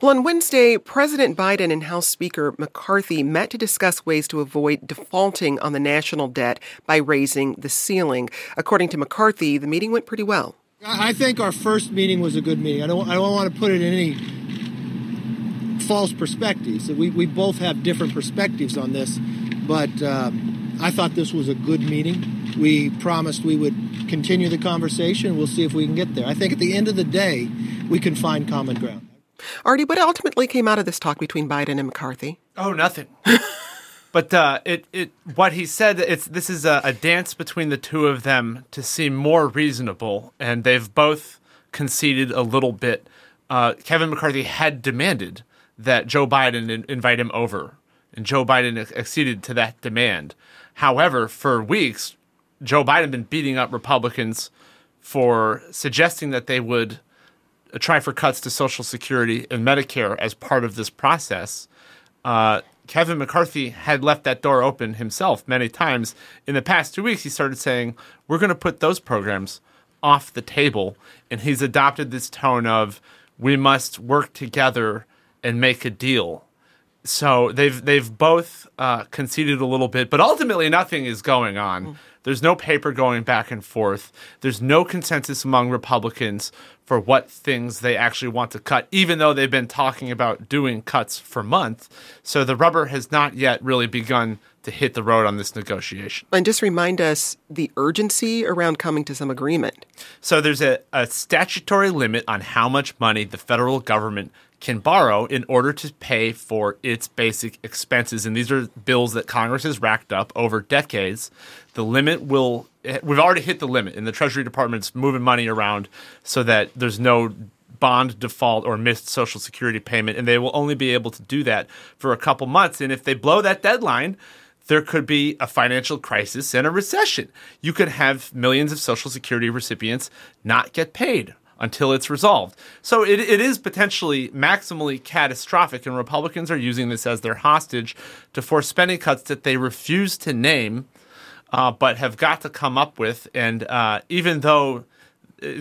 Well, on Wednesday, President Biden and House Speaker McCarthy met to discuss ways to avoid defaulting on the national debt by raising the ceiling. According to McCarthy, the meeting went pretty well. I think our first meeting was a good meeting. I don't, I don't want to put it in any false perspectives. We, we both have different perspectives on this, but uh, I thought this was a good meeting. We promised we would continue the conversation. We'll see if we can get there. I think at the end of the day, we can find common ground. Artie, what ultimately came out of this talk between Biden and McCarthy? Oh, nothing. but uh, it, it, what he said, it's this is a, a dance between the two of them to seem more reasonable, and they've both conceded a little bit. Uh, Kevin McCarthy had demanded that Joe Biden in, invite him over, and Joe Biden acceded to that demand. However, for weeks, Joe Biden had been beating up Republicans for suggesting that they would try for cuts to Social Security and Medicare as part of this process. Uh, Kevin McCarthy had left that door open himself many times. In the past two weeks, he started saying, We're going to put those programs off the table. And he's adopted this tone of, We must work together and make a deal. So they've they've both uh, conceded a little bit, but ultimately nothing is going on. Mm. There's no paper going back and forth. There's no consensus among Republicans for what things they actually want to cut, even though they've been talking about doing cuts for months. So the rubber has not yet really begun to hit the road on this negotiation. And just remind us the urgency around coming to some agreement. So there's a, a statutory limit on how much money the federal government can borrow in order to pay for its basic expenses. And these are bills that Congress has racked up over decades. The limit will, we've already hit the limit, and the Treasury Department's moving money around so that there's no bond default or missed Social Security payment. And they will only be able to do that for a couple months. And if they blow that deadline, there could be a financial crisis and a recession. You could have millions of Social Security recipients not get paid until it's resolved. So it, it is potentially maximally catastrophic, and Republicans are using this as their hostage to force spending cuts that they refuse to name, uh, but have got to come up with. And uh, even though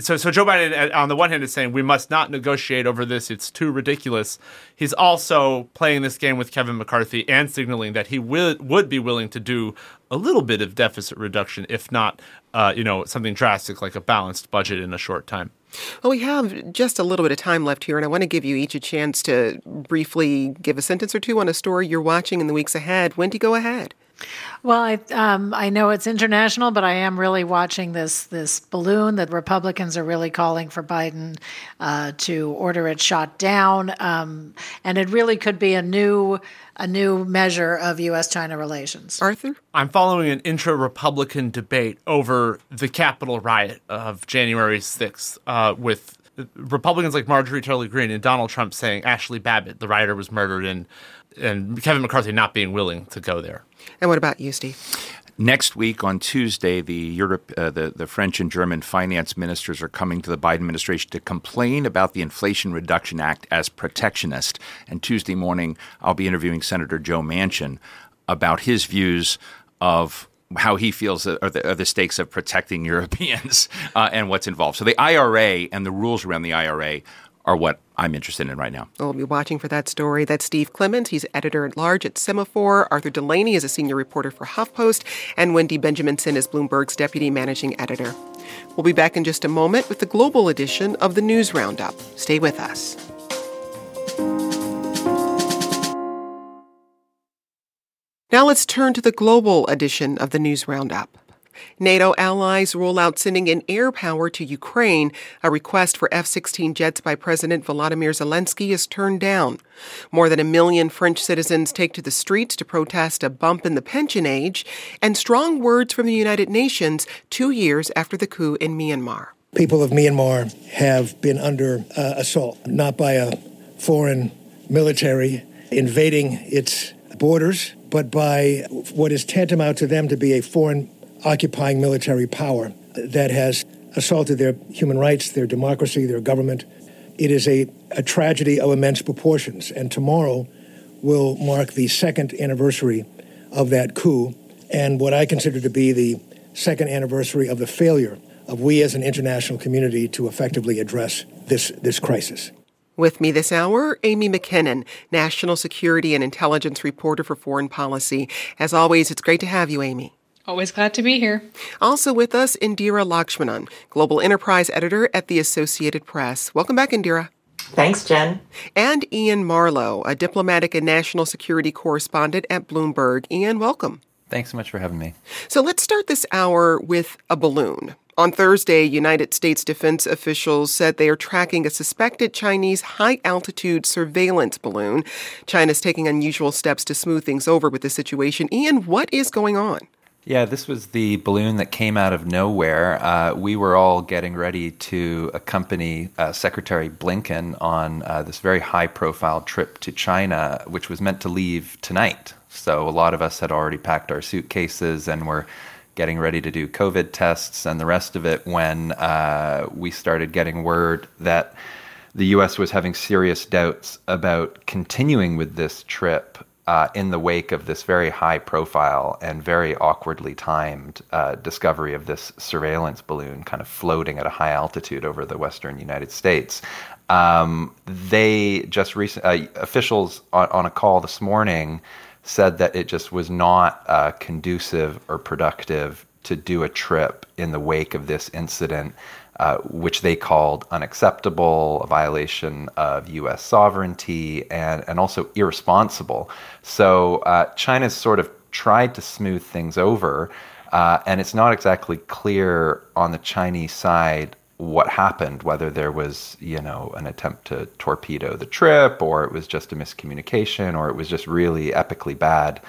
so, so Joe Biden, uh, on the one hand, is saying we must not negotiate over this; it's too ridiculous. He's also playing this game with Kevin McCarthy and signaling that he will, would be willing to do a little bit of deficit reduction, if not, uh, you know, something drastic like a balanced budget in a short time. Well, we have just a little bit of time left here, and I want to give you each a chance to briefly give a sentence or two on a story you're watching in the weeks ahead. Wendy, go ahead. Well, I um, I know it's international, but I am really watching this this balloon that Republicans are really calling for Biden uh, to order it shot down, um, and it really could be a new a new measure of U.S.-China relations. Arthur, I'm following an intra-Republican debate over the Capitol riot of January 6th, uh, with Republicans like Marjorie Taylor Greene and Donald Trump saying Ashley Babbitt, the rioter, was murdered, and and Kevin McCarthy not being willing to go there. And what about you, Steve? Next week on Tuesday, the Europe, uh, the the French and German finance ministers are coming to the Biden administration to complain about the Inflation Reduction Act as protectionist. And Tuesday morning, I'll be interviewing Senator Joe Manchin about his views of how he feels are the, are the stakes of protecting Europeans uh, and what's involved. So the IRA and the rules around the IRA are what I'm interested in right now. We'll be watching for that story. That's Steve Clemons. He's editor at large at Semafor. Arthur Delaney is a senior reporter for HuffPost. And Wendy Benjaminson is Bloomberg's deputy managing editor. We'll be back in just a moment with the global edition of the News Roundup. Stay with us. Now let's turn to the global edition of the News Roundup. NATO allies rule out sending in air power to Ukraine. A request for F 16 jets by President Volodymyr Zelensky is turned down. More than a million French citizens take to the streets to protest a bump in the pension age, and strong words from the United Nations two years after the coup in Myanmar. People of Myanmar have been under uh, assault, not by a foreign military invading its borders, but by what is tantamount to them to be a foreign occupying military power that has assaulted their human rights, their democracy, their government. It is a, a tragedy of immense proportions. And tomorrow will mark the second anniversary of that coup and what I consider to be the second anniversary of the failure of we as an international community to effectively address this, this crisis. With me this hour, Amy McKinnon, National Security and Intelligence Reporter for Foreign Policy. As always, it's great to have you, Amy. Always glad to be here. Also with us, Indira Lakshmanan, Global Enterprise Editor at the Associated Press. Welcome back, Indira. Thanks, Jen. And Iain Marlow, a diplomatic and national security correspondent at Bloomberg. Iain, welcome. Thanks so much for having me. So let's start this hour with a balloon. On Thursday, United States defense officials said they are tracking a suspected Chinese high altitude surveillance balloon. China's taking unusual steps to smooth things over with the situation. Ian, what is going on? Yeah, this was the balloon that came out of nowhere. Uh, we were all getting ready to accompany uh, Secretary Blinken on uh, this very high profile trip to China, which was meant to leave tonight. So a lot of us had already packed our suitcases and were getting ready to do COVID tests and the rest of it when uh, we started getting word that the US was having serious doubts about continuing with this trip uh, in the wake of this very high profile and very awkwardly timed uh, discovery of this surveillance balloon kind of floating at a high altitude over the western United States. Um, they just recent uh, officials on, on a call this morning said that it just was not uh, conducive or productive to do a trip in the wake of this incident, uh, which they called unacceptable, a violation of U.S. sovereignty, and, and also irresponsible. So uh, China's sort of tried to smooth things over, uh, and it's not exactly clear on the Chinese side what happened, whether there was, you know, an attempt to torpedo the trip, or it was just a miscommunication, or it was just really epically bad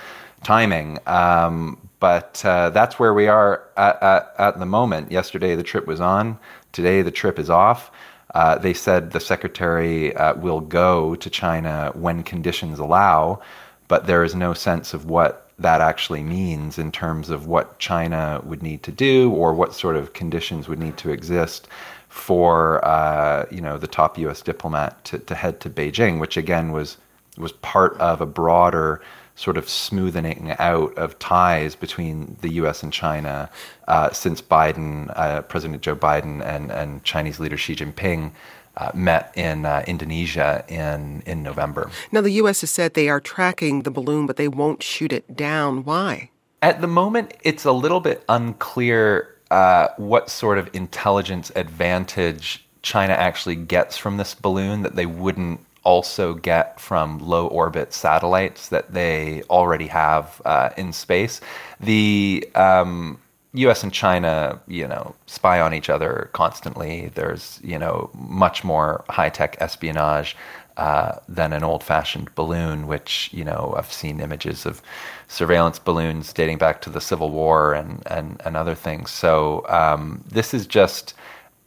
timing. Um, but uh, that's where we are at, at, at, the moment. Yesterday, the trip was on. Today, the trip is off. Uh, they said the secretary uh, will go to China when conditions allow, but there is no sense of what that actually means in terms of what China would need to do or what sort of conditions would need to exist for uh, you know the top U.S. diplomat to, to head to Beijing, which again was was part of a broader sort of smoothing out of ties between the U.S. and China uh, since Biden, uh, President Joe Biden, and and Chinese leader Xi Jinping uh, met in uh, Indonesia in, in November. Now, the U.S. has said they are tracking the balloon, but they won't shoot it down. Why? At the moment, it's a little bit unclear uh, what sort of intelligence advantage China actually gets from this balloon that they wouldn't also get from low orbit satellites that they already have uh, in space. The um, U.S. and China, you know, spy on each other constantly. There's, you know, much more high tech espionage uh, than an old fashioned balloon, which, you know, I've seen images of surveillance balloons dating back to the Civil War and and, and other things. So um, this is just.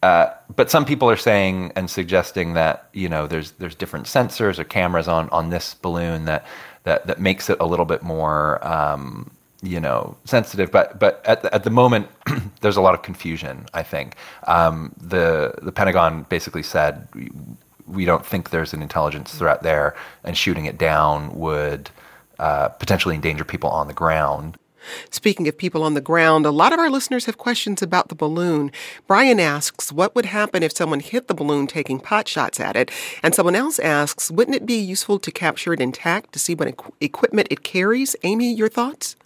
Uh, but some people are saying and suggesting that you know there's there's different sensors or cameras on on this balloon that that that makes it a little bit more um, you know sensitive. But but at the, at the moment there's a lot of confusion i think. Um, the the pentagon basically said we, don't think there's an intelligence threat there and shooting it down would uh, potentially endanger people on the ground Speaking of people on the ground, a lot of our listeners have questions about the balloon. Brian asks, what would happen if someone hit the balloon taking pot shots at it? And someone else asks, wouldn't it be useful to capture it intact to see what equ- equipment it carries? Amy, your thoughts?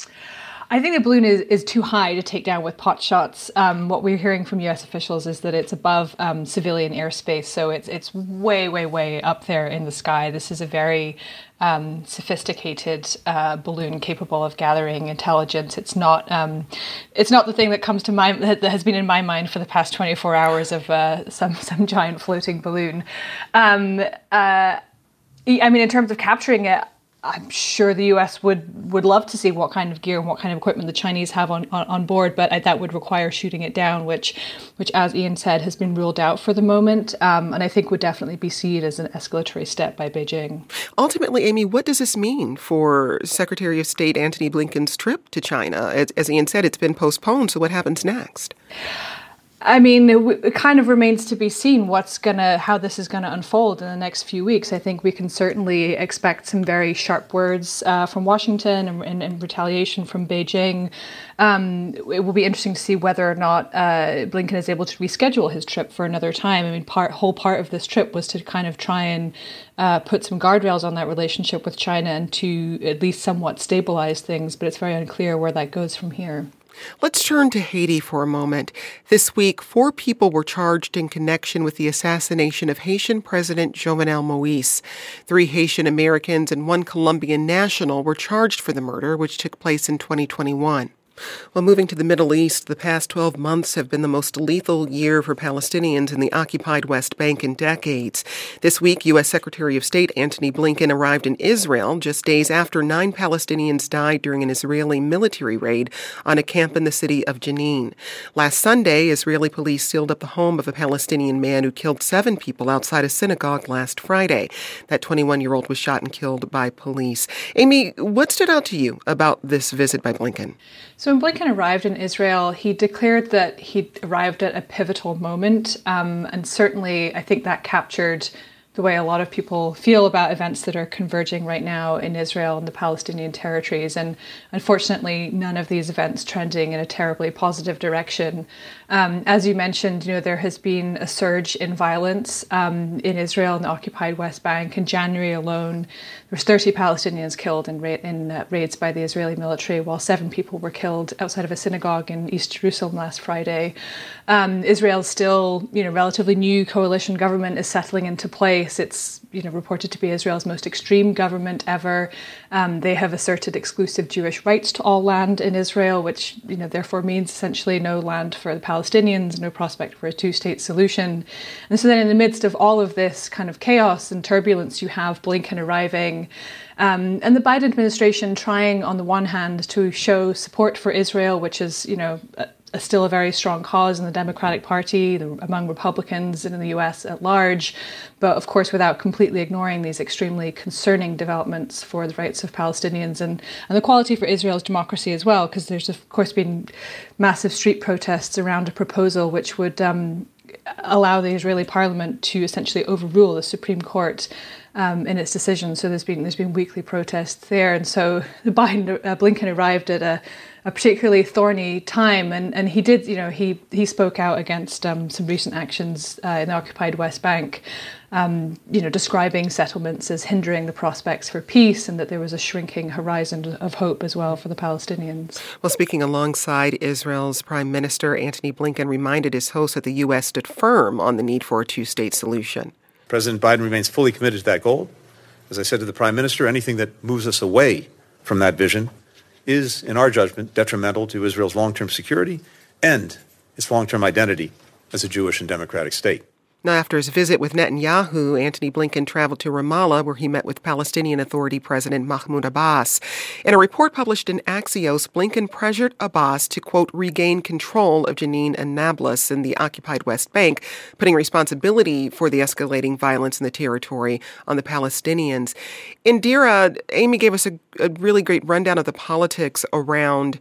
I think the balloon is, is too high to take down with pot shots. Um, what we're hearing from U.S. officials is that it's above um, civilian airspace, so it's it's way, way, way up there in the sky. This is a very um, sophisticated uh, balloon capable of gathering intelligence. It's not um, it's not the thing that comes to mind that has been in my mind for the past 24 hours of uh, some some giant floating balloon. Um, uh, I mean, in terms of capturing it, I'm sure the U.S. would would love to see what kind of gear and what kind of equipment the Chinese have on, on, on board, but that would require shooting it down, which, which as Iain said, has been ruled out for the moment, um, and I think would definitely be seen as an escalatory step by Beijing. Ultimately, Amy, what does this mean for Secretary of State Antony Blinken's trip to China? As, as Iain said, it's been postponed. So what happens next? I mean, it, it, kind of remains to be seen what's gonna, how this is gonna unfold in the next few weeks. I think we can certainly expect some very sharp words uh, from Washington and, and, and, retaliation from Beijing. Um, it will be interesting to see whether or not uh, Blinken is able to reschedule his trip for another time. I mean, part whole part of this trip was to kind of try and uh, put some guardrails on that relationship with China and to at least somewhat stabilize things. But it's very unclear where that goes from here. Let's turn to Haiti for a moment. This week, four people were charged in connection with the assassination of Haitian President Jovenel Moise. Three Haitian Americans and one Colombian national were charged for the murder, which took place in 2021. Well, moving to the Middle East, the past 12 months have been the most lethal year for Palestinians in the occupied West Bank in decades. This week, U.S. Secretary of State Antony Blinken arrived in Israel just days after nine Palestinians died during an Israeli military raid on a camp in the city of Jenin. Last Sunday, Israeli police sealed up the home of a Palestinian man who killed seven people outside a synagogue last Friday. That 21 year old was shot and killed by police. Amy, what stood out to you about this visit by Blinken? So when Blinken arrived in Israel, he declared that he arrived at a pivotal moment, um, and certainly I think that captured the way a lot of people feel about events that are converging right now in Israel and the Palestinian territories. And unfortunately, none of these events trending in a terribly positive direction. Um, as you mentioned, you know there has been a surge in violence um, in Israel and the occupied West Bank. In January alone, there was 30 Palestinians killed in, ra- in uh, raids by the Israeli military, while seven people were killed outside of a synagogue in East Jerusalem last Friday. Um, Israel's still, you know, relatively new coalition government is settling into place. It's, you know, reported to be Israel's most extreme government ever. Um, they have asserted exclusive Jewish rights to all land in Israel, which, you know, therefore means essentially no land for the Palestinians, no prospect for a two-state solution. And so then, in the midst of all of this kind of chaos and turbulence, you have Blinken arriving. Um, and the Biden administration trying, on the one hand, to show support for Israel, which is, you know, a, still a very strong cause in the Democratic Party, the, among Republicans, and in the US at large, but of course without completely ignoring these extremely concerning developments for the rights of Palestinians and, and the quality for Israel's democracy as well, because there's, of course, been massive street protests around a proposal which would um, allow the Israeli parliament to essentially overrule the Supreme Court um, in its decision. So there's been there's been weekly protests there, and so the Biden uh, Blinken arrived at a, a, particularly thorny time, and, and he did you know he he spoke out against um, some recent actions uh, in the occupied West Bank. Um, you know, describing settlements as hindering the prospects for peace, and that there was a shrinking horizon of hope as well for the Palestinians. Well, speaking alongside Israel's Prime Minister, Antony Blinken reminded his host that the U.S. stood firm on the need for a two-state solution. President Biden remains fully committed to that goal. As I said to the Prime Minister, anything that moves us away from that vision is, in our judgment, detrimental to Israel's long term security and its long term identity as a Jewish and democratic state. Now, after his visit with Netanyahu, Antony Blinken traveled to Ramallah, where he met with Palestinian Authority President Mahmoud Abbas. In a report published in Axios, Blinken pressured Abbas to, quote, regain control of Jenin and Nablus in the occupied West Bank, putting responsibility for the escalating violence in the territory on the Palestinians. In Indira, Amy gave us a, a really great rundown of the politics around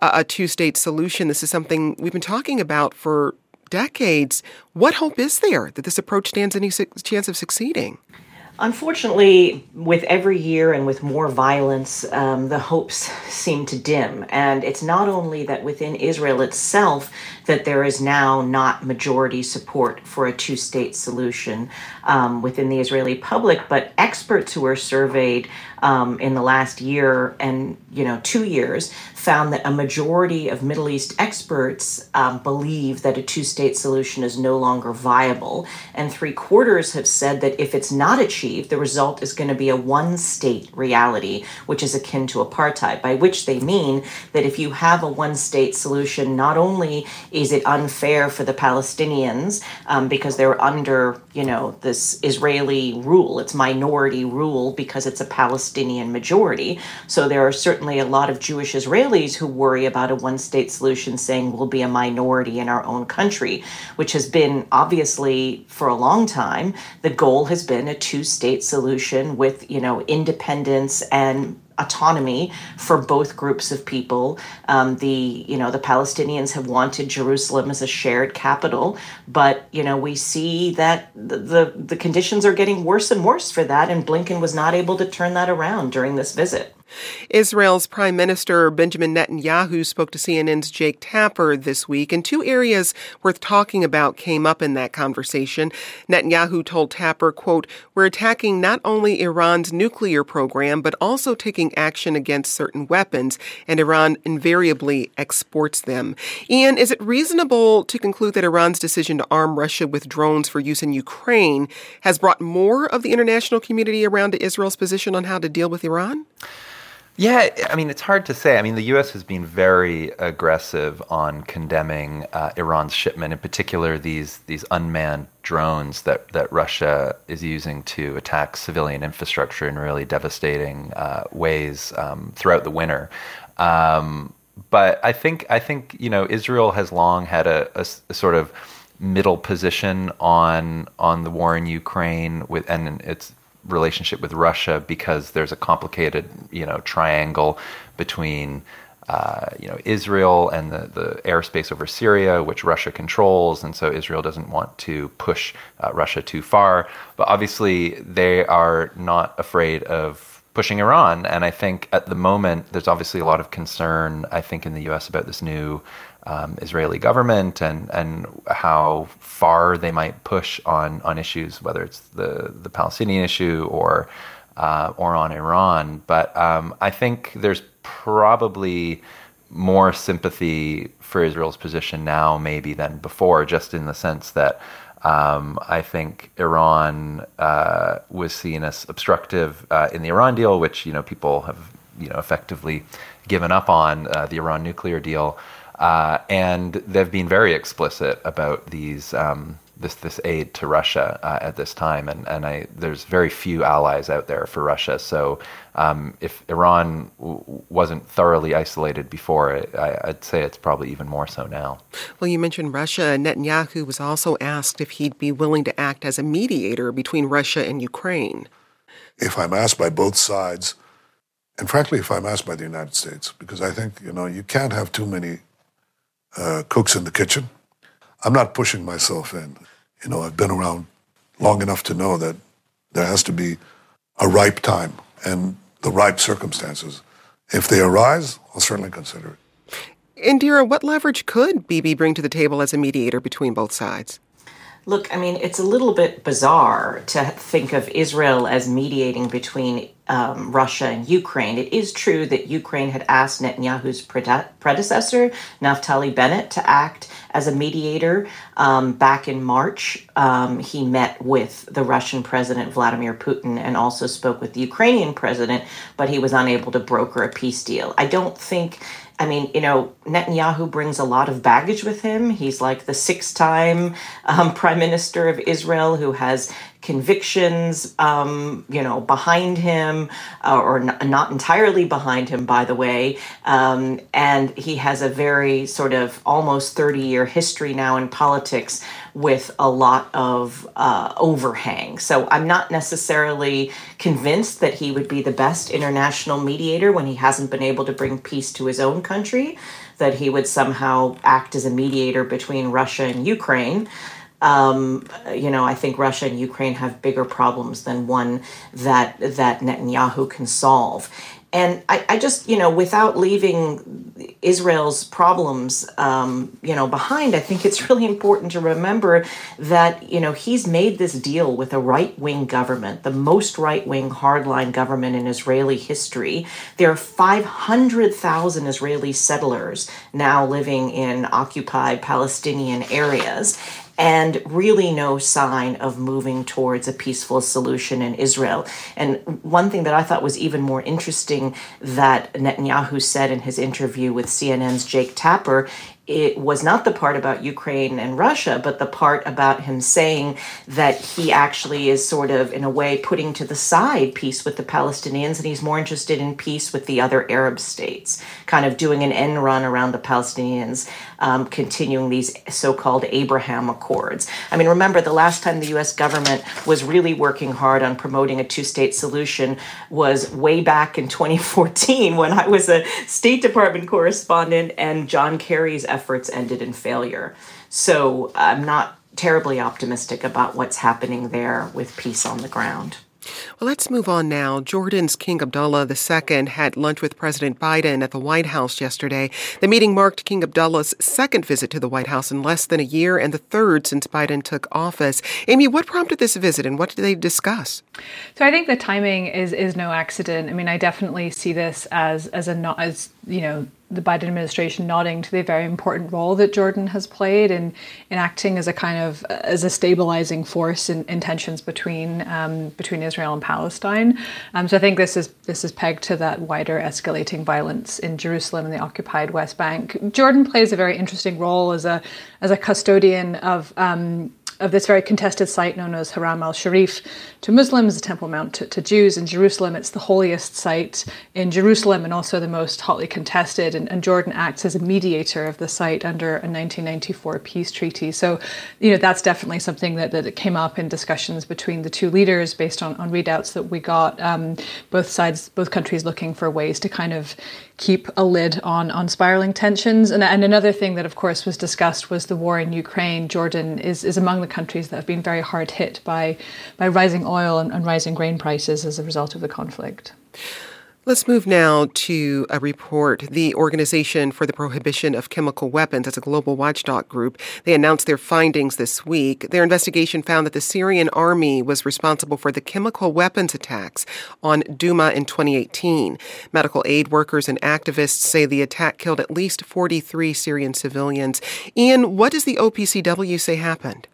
a two state solution. This is something we've been talking about for decades. What hope is there that this approach stands any su- chance of succeeding? Unfortunately, with every year and with more violence, um, the hopes seem to dim. And it's not only that within Israel itself that there is now not majority support for a two state solution um, within the Israeli public, but experts who were surveyed um, in the last year and you know two years found that a majority of Middle East experts um, believe that a two-state solution is no longer viable, and three quarters have said that if it's not achieved, the result is going to be a one-state reality, which is akin to apartheid. By which they mean that if you have a one-state solution, not only is it unfair for the Palestinians um, because they're under you know this Israeli rule, it's minority rule because it's a Palestinian majority. So there are certainly a lot of Jewish Israelis who worry about a one state solution saying we'll be a minority in our own country, which has been obviously for a long time. The goal has been a two state solution with, you know, independence and autonomy for both groups of people. Um, the you know the Palestinians have wanted Jerusalem as a shared capital, but you know we see that the, the the conditions are getting worse and worse for that, and Blinken was not able to turn that around during this visit. Israel's Prime Minister Benjamin Netanyahu spoke to CNN's Jake Tapper this week, and two areas worth talking about came up in that conversation. Netanyahu told Tapper, quote, We're attacking not only Iran's nuclear program, but also taking action against certain weapons, and Iran invariably exports them. Iain, is it reasonable to conclude that Iran's decision to arm Russia with drones for use in Ukraine has brought more of the international community around to Israel's position on how to deal with Iran? Yeah, I mean, it's hard to say. I mean, the U.S. has been very aggressive on condemning uh, Iran's shipment, in particular these these unmanned drones that that Russia is using to attack civilian infrastructure in really devastating uh, ways um, throughout the winter. Um, but I think I think you know Israel has long had a, a, a sort of middle position on on the war in Ukraine with and it's relationship with Russia because there's a complicated, you know, triangle between uh, you know Israel and the, the airspace over Syria, which Russia controls, and so Israel doesn't want to push uh, Russia too far. But obviously, they are not afraid of pushing Iran, and I think at the moment there's obviously a lot of concern. I think in the U.S. about this new um, Israeli government and and how far they might push on on issues, whether it's the the Palestinian issue or uh, or on Iran. But um, I think there's probably more sympathy for Israel's position now, maybe than before, just in the sense that. Um, I think Iran uh, was seen as obstructive uh, in the Iran deal, which you know people have you know effectively given up on uh, the Iran nuclear deal. Uh, and they've been very explicit about these um, this this aid to Russia uh, at this time, and and I there's very few allies out there for Russia. So um, if Iran w- wasn't thoroughly isolated before, I, I'd say it's probably even more so now. Well, you mentioned Russia. Netanyahu was also asked if he'd be willing to act as a mediator between Russia and Ukraine. If I'm asked by both sides, and frankly, if I'm asked by the United States, because I think you know you can't have too many uh, cooks in the kitchen. I'm not pushing myself in. You know, I've been around long enough to know that there has to be a ripe time and the ripe circumstances. If they arise, I'll certainly consider it. Indira, what leverage could Bibi bring to the table as a mediator between both sides? Look, I mean, it's a little bit bizarre to think of Israel as mediating between um, Russia and Ukraine. It is true that Ukraine had asked Netanyahu's predecessor, Naftali Bennett, to act as a mediator. Um, back in March, um, he met with the Russian President Vladimir Putin and also spoke with the Ukrainian president, but he was unable to broker a peace deal. I don't think I mean, you know, Netanyahu brings a lot of baggage with him. He's like the six time um, prime minister of Israel who has convictions, um, you know, behind him, uh, or n- not entirely behind him, by the way. Um, and he has a very sort of almost 30 year history now in politics with a lot of uh, overhang. So I'm not necessarily convinced that he would be the best international mediator when he hasn't been able to bring peace to his own country, that he would somehow act as a mediator between Russia and Ukraine. Um, you know, I think Russia and Ukraine have bigger problems than one that that Netanyahu can solve. And I, I just, you know, without leaving Israel's problems, um, you know, behind, I think it's really important to remember that, you know, he's made this deal with a right wing government, the most right wing hardline government in Israeli history. There are 500,000 Israeli settlers now living in occupied Palestinian areas and really no sign of moving towards a peaceful solution in Israel. And one thing that I thought was even more interesting that Netanyahu said in his interview with CNN's Jake Tapper it was not the part about Ukraine and Russia, but the part about him saying that he actually is sort of, in a way, putting to the side peace with the Palestinians and he's more interested in peace with the other Arab states, kind of doing an end run around the Palestinians, um, continuing these so called Abraham Accords. I mean, remember the last time the US government was really working hard on promoting a two state solution was way back in 2014 when I was a State Department correspondent and John Kerry's efforts ended in failure. So I'm not terribly optimistic about what's happening there with peace on the ground. Well, let's move on now. Jordan's King Abdullah II had lunch with President Biden at the White House yesterday. The meeting marked King Abdullah's second visit to the White House in less than a year and the third since Biden took office. Amy, what prompted this visit and what did they discuss? So I think the timing is is no accident. I mean, I definitely see this as as a not as you know the Biden administration nodding to the very important role that Jordan has played in, in acting as a kind of as a stabilizing force in, in tensions between um, between Israel and Palestine. Um, so I think this is this is pegged to that wider escalating violence in Jerusalem and the occupied West Bank. Jordan plays a very interesting role as a as a custodian of um, of this very contested site known as Haram al Sharif to Muslims, the Temple Mount to, to, Jews in Jerusalem. It's the holiest site in Jerusalem and also the most hotly contested. And, and, Jordan acts as a mediator of the site under a 1994 peace treaty. So, you know, that's definitely something that, that came up in discussions between the two leaders based on, on readouts that we got. Um, both sides, both countries looking for ways to kind of keep a lid on on spiraling tensions. And, and another thing that, of course, was discussed was the war in Ukraine. Jordan is, is among the countries that have been very hard hit by by rising oil and, and rising grain prices as a result of the conflict. Let's move now to a report. The Organization for the Prohibition of Chemical Weapons, as a global watchdog group, they announced their findings this week. Their investigation found that the Syrian army was responsible for the chemical weapons attacks on Douma in 2018. Medical aid workers and activists say the attack killed at least 43 Syrian civilians. Iain, what does the OPCW say happened?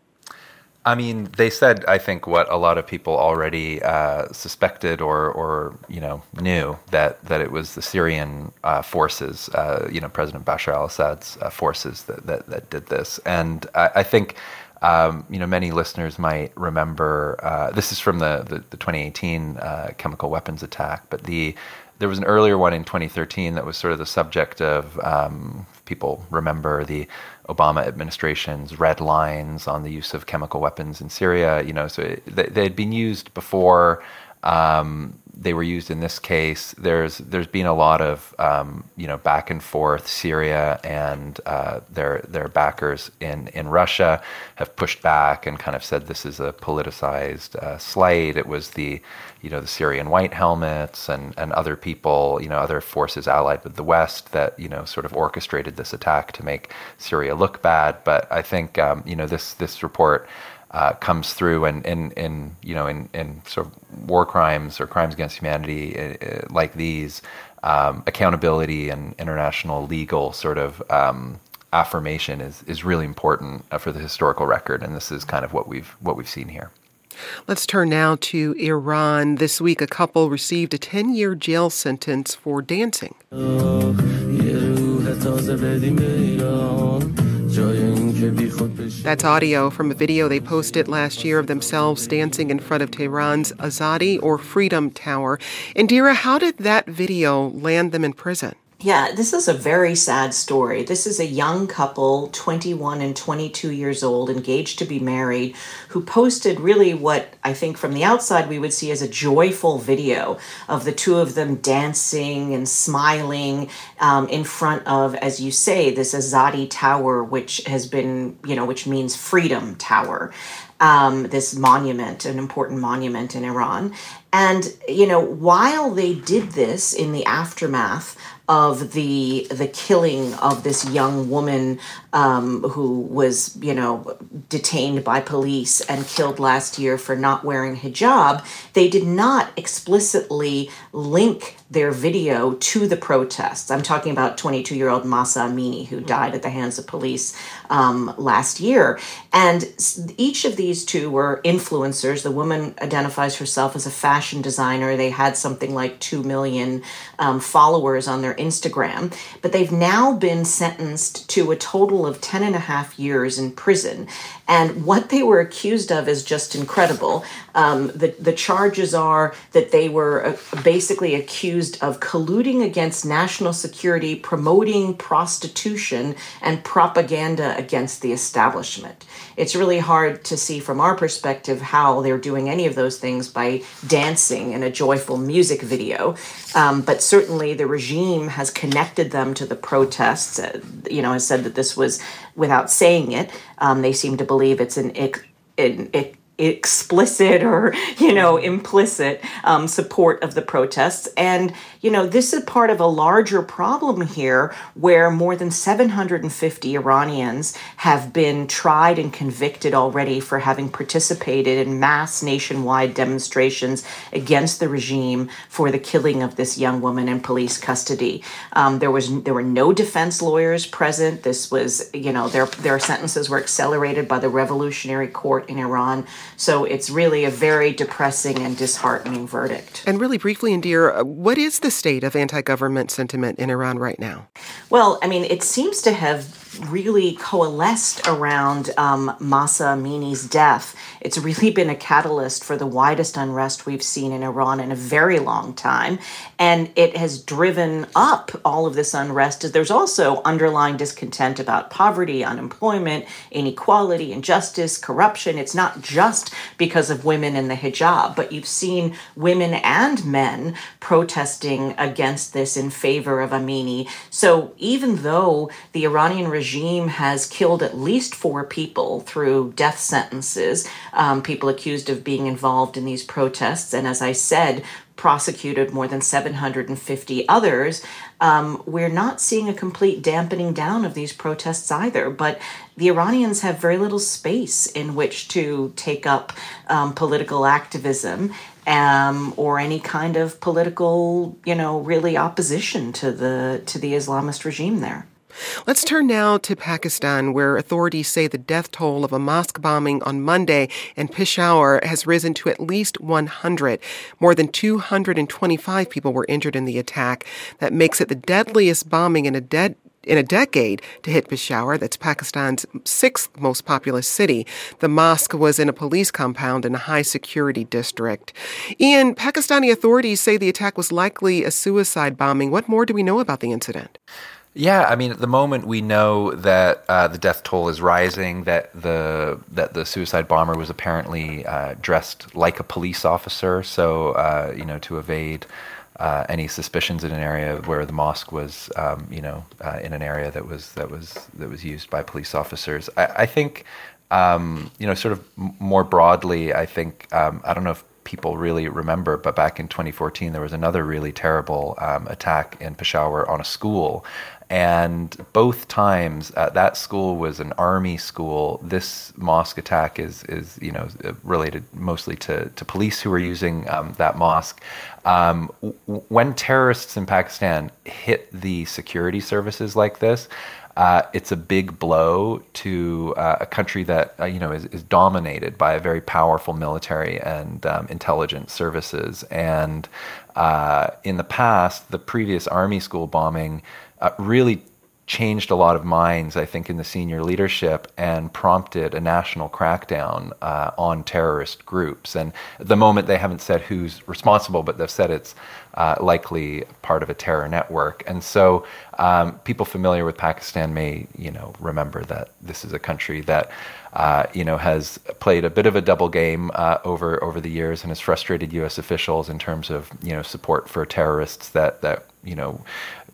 I mean, they said, I think, what a lot of people already uh, suspected or, or, you know, knew that, that it was the Syrian uh, forces, uh, you know, President Bashar al-Assad's uh, forces that, that, that, did this. And I, I think, um, you know, many listeners might remember, uh, this is from the, the, the 2018 uh, chemical weapons attack, but the there was an earlier one in 2013 that was sort of the subject of um, people remember the Obama administration's red lines on the use of chemical weapons in Syria. You know, so it, they, had been used before. Um, they were used in this case. There's there's been a lot of um, you know back and forth. Syria and uh, their their backers in in Russia have pushed back and kind of said this is a politicized uh, slight. It was the you know the Syrian white helmets and and other people you know other forces allied with the West that you know sort of orchestrated this attack to make Syria look bad. But I think um, you know this this report uh, comes through and in, in you know in, in sort of war crimes or crimes against humanity uh, like these um, accountability and international legal sort of um, affirmation is is really important uh, for the historical record and this is kind of what we've what we've seen here. Let's turn now to Iran. This week, a couple received a 10 year jail sentence for dancing. That's audio from a video they posted last year of themselves dancing in front of Tehran's Azadi or Freedom Tower. Indira, how did that video land them in prison? Yeah, this is a very sad story. This is a young couple, 21 and 22 years old, engaged to be married, who posted really what I think from the outside we would see as a joyful video of the two of them dancing and smiling um, in front of, as you say, this Azadi Tower, which has been, you know, which means Freedom Tower. Um, this monument, an important monument in Iran. And, you know, while they did this in the aftermath of the the killing of this young woman um, who was you know detained by police and killed last year for not wearing hijab they did not explicitly link their video to the protests. I'm talking about 22 year old Mahsa Amini, who died at the hands of police um, last year. And each of these two were influencers. The woman identifies herself as a fashion designer. They had something like 2 million um, followers on their Instagram, but they've now been sentenced to a total of 10 and a half years in prison. And what they were accused of is just incredible. Um, the, the charges are that they were uh, basically accused of colluding against national security, promoting prostitution, and propaganda against the establishment. It's really hard to see from our perspective how they're doing any of those things by dancing in a joyful music video. Um, but certainly the regime has connected them to the protests, uh, you know, has said that this was without saying it. Um, they seem to believe it's an, an, explicit or you know implicit um, support of the protests and you know this is part of a larger problem here where more than 750 iranians have been tried and convicted already for having participated in mass nationwide demonstrations against the regime for the killing of this young woman in police custody. Um, there was there were no defense lawyers present. This was you know their their sentences were accelerated by the revolutionary court in iran. So it's really a very depressing and disheartening verdict. And really briefly, Indira, what is the state of anti government sentiment in Iran right now? Well, I mean, it seems to have really coalesced around um, Mahsa Amini's death. It's really been a catalyst for the widest unrest we've seen in Iran in a very long time. And it has driven up all of this unrest. There's also underlying discontent about poverty, unemployment, inequality, injustice, corruption. It's not just because of women in the hijab, but you've seen women and men protesting against this in favor of Amini. So even though the Iranian regime regime has killed at least four people through death sentences, um, people accused of being involved in these protests, and as I said, prosecuted more than 750 others. Um, we're not seeing a complete dampening down of these protests either, but the Iranians have very little space in which to take up um, political activism. Um, or any kind of political, you know, really opposition to the to the Islamist regime there. Let's turn now to Pakistan, where authorities say the death toll of a mosque bombing on Monday in Peshawar has risen to at least 100. More than 225 people were injured in the attack. That makes it the deadliest bombing in a dead in a decade to hit Peshawar, that's Pakistan's sixth most populous city. The mosque was in a police compound in a high security district. Iain, Pakistani authorities say the attack was likely a suicide bombing. What more do we know about the incident? Yeah, I mean, at the moment we know that uh, the death toll is rising. That the that the suicide bomber was apparently uh, dressed like a police officer, so uh, you know to evade uh, any suspicions in an area where the mosque was, um, you know, uh, in an area that was that was that was used by police officers. I, I think, um, you know, sort of more broadly, I think um, I don't know if people really remember, but back in 2014, there was another really terrible um, attack in Peshawar on a school and both times uh, that school was an army school. This mosque attack is is you know related mostly to to police who were using um, that mosque. Um, w- when terrorists in Pakistan hit the security services like this. Uh, it's a big blow to uh, a country that uh, you know is, is, dominated by a very powerful military and um, intelligence services. And uh, in the past, the previous army school bombing uh, really changed a lot of minds, I think, in the senior leadership and prompted a national crackdown uh, on terrorist groups. And at the moment, they haven't said who's responsible, but they've said it's uh, likely part of a terror network. And so, um, people familiar with Pakistan may, you know, remember that this is a country that. Uh, you know, has played a bit of a double game uh, over over the years and has frustrated U.S. officials in terms of you know support for terrorists that that you know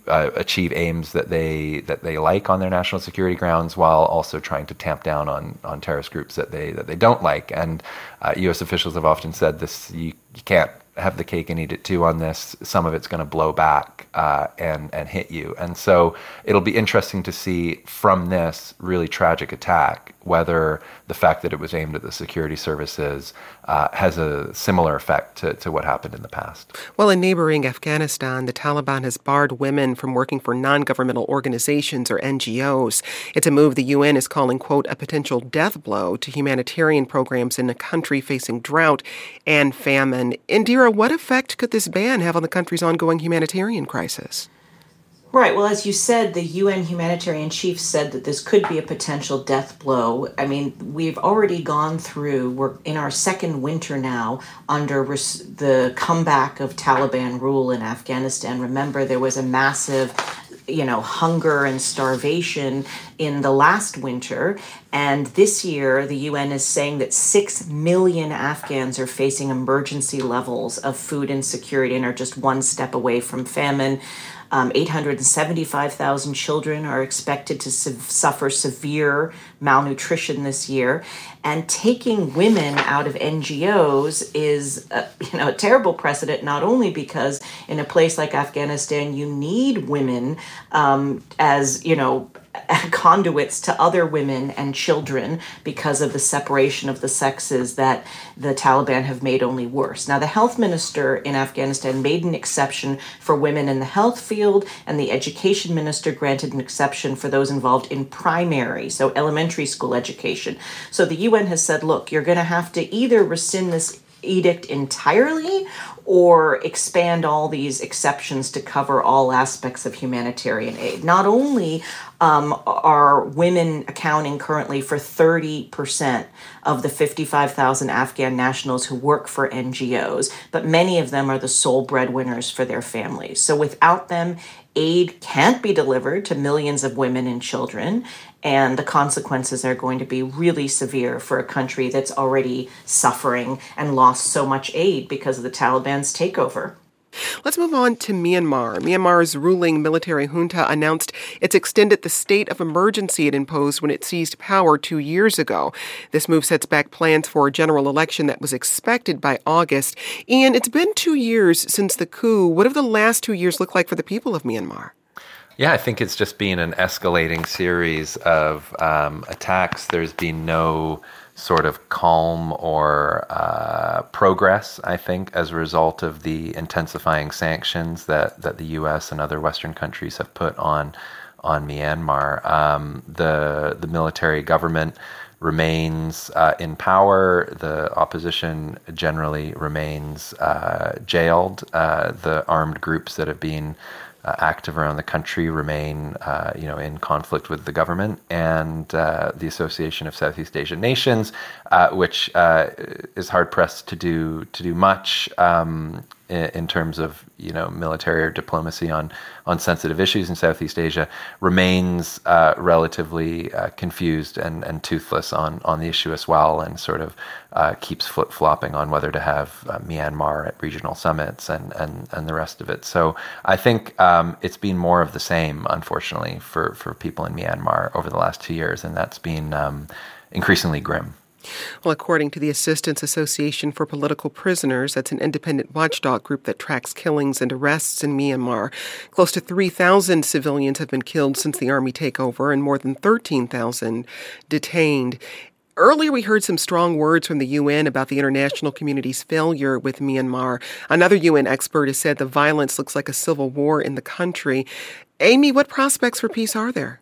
uh, achieve aims that they that they like on their national security grounds, while also trying to tamp down on on terrorist groups that they that they don't like. And uh, U.S. officials have often said this: you, you can't have the cake and eat it too on this. Some of it's going to blow back uh, and and hit you. And so it'll be interesting to see from this really tragic attack whether the fact that it was aimed at the security services uh, has a similar effect to, to what happened in the past. Well, in neighboring Afghanistan, the Taliban has barred women from working for non governmental organizations or NGOs. It's a move the UN is calling, quote, a potential death blow to humanitarian programs in a country facing drought and famine. Indira, what effect could this ban have on the country's ongoing humanitarian crisis? Right. Well, as you said, the UN humanitarian chief said that this could be a potential death blow. I mean, we've already gone through, we're in our second winter now under res- the comeback of Taliban rule in Afghanistan. Remember, there was a massive you know, hunger and starvation in the last winter. And this year, the UN is saying that 6 million Afghans are facing emergency levels of food insecurity and are just one step away from famine. Um, 875,000 children are expected to su- suffer severe malnutrition this year. And taking women out of NGOs is, a, you know, a terrible precedent. Not only because in a place like Afghanistan you need women um, as you know conduits to other women and children because of the separation of the sexes that the Taliban have made only worse. Now, the health minister in Afghanistan made an exception for women in the health field, and the education minister granted an exception for those involved in primary, so elementary school education. So the UN has said, look, you're going to have to either rescind this edict entirely or expand all these exceptions to cover all aspects of humanitarian aid. Not only um, are women accounting currently for 30% of the 55,000 Afghan nationals who work for NGOs, but many of them are the sole breadwinners for their families. So without them, aid can't be delivered to millions of women and children, and the consequences are going to be really severe for a country that's already suffering and lost so much aid because of the Taliban's takeover. Let's move on to Myanmar. Myanmar's ruling military junta announced it's extended the state of emergency it imposed when it seized power two years ago. This move sets back plans for a general election that was expected by August. And it's been two years since the coup. What have the last two years looked like for the people of Myanmar? Yeah, I think it's just been an escalating series of um, attacks. There's been no sort of calm or uh, progress, I think, as a result of the intensifying sanctions that, that the U.S. and other Western countries have put on on Myanmar. Um, the the military government remains uh, in power. The opposition generally remains uh, jailed. Uh, the armed groups that have been uh, active around the country remain, uh, you know, in conflict with the government and uh, the Association of Southeast Asian Nations, uh, which uh, is hard pressed to do to do much um, in, in, terms of you know military or diplomacy on on sensitive issues in Southeast Asia, remains uh, relatively confused and, and toothless on on the issue as well, and sort of keeps flip flopping on whether to have Myanmar at regional summits and and and the rest of it. So I think um, it's been more of the same, unfortunately, for, for people in Myanmar over the last two years, and that's been um, increasingly grim. Well, according to the Assistance Association for Political Prisoners, that's an independent watchdog group that tracks killings and arrests in Myanmar, close to 3,000 civilians have been killed since the army takeover and more than 13,000 detained. Earlier, we heard some strong words from the UN about the international community's failure with Myanmar. Another UN expert has said the violence looks like a civil war in the country. Amy, what prospects for peace are there?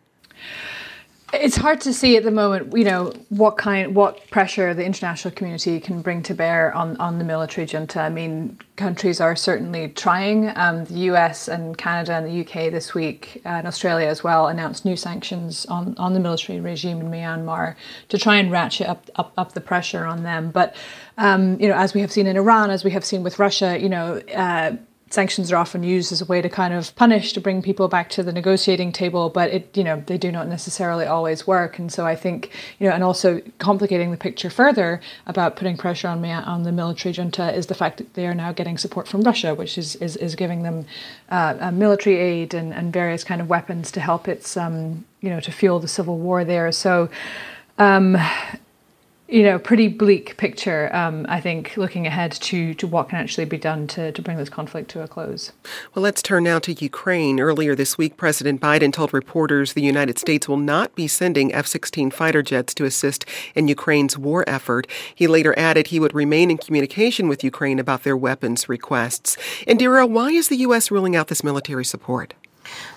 It's hard to see at the moment, you know, what kind, what pressure the international community can bring to bear on, on the military junta. I mean, countries are certainly trying. Um, the US and Canada and the UK this week, uh, and Australia as well, announced new sanctions on, on the military regime in Myanmar to try and ratchet up, up, up the pressure on them. But, um, you know, as we have seen in Iran, as we have seen with Russia, you know, uh, sanctions are often used as a way to kind of punish to bring people back to the negotiating table but it you know they do not necessarily always work. And so i think you know and also complicating the picture further about putting pressure on me on the military junta is the fact that they are now getting support from russia which is is, is giving them uh, military aid and, and various kind of weapons to help its um, you know to fuel the civil war there. So um, you know, pretty bleak picture, um, I think, looking ahead to, to what can actually be done to, to bring this conflict to a close. Well, let's turn now to Ukraine. Earlier this week, President Biden told reporters the United States will not be sending F 16 fighter jets to assist in Ukraine's war effort. He later added he would remain in communication with Ukraine about their weapons requests. Indira, why is the U.S. ruling out this military support?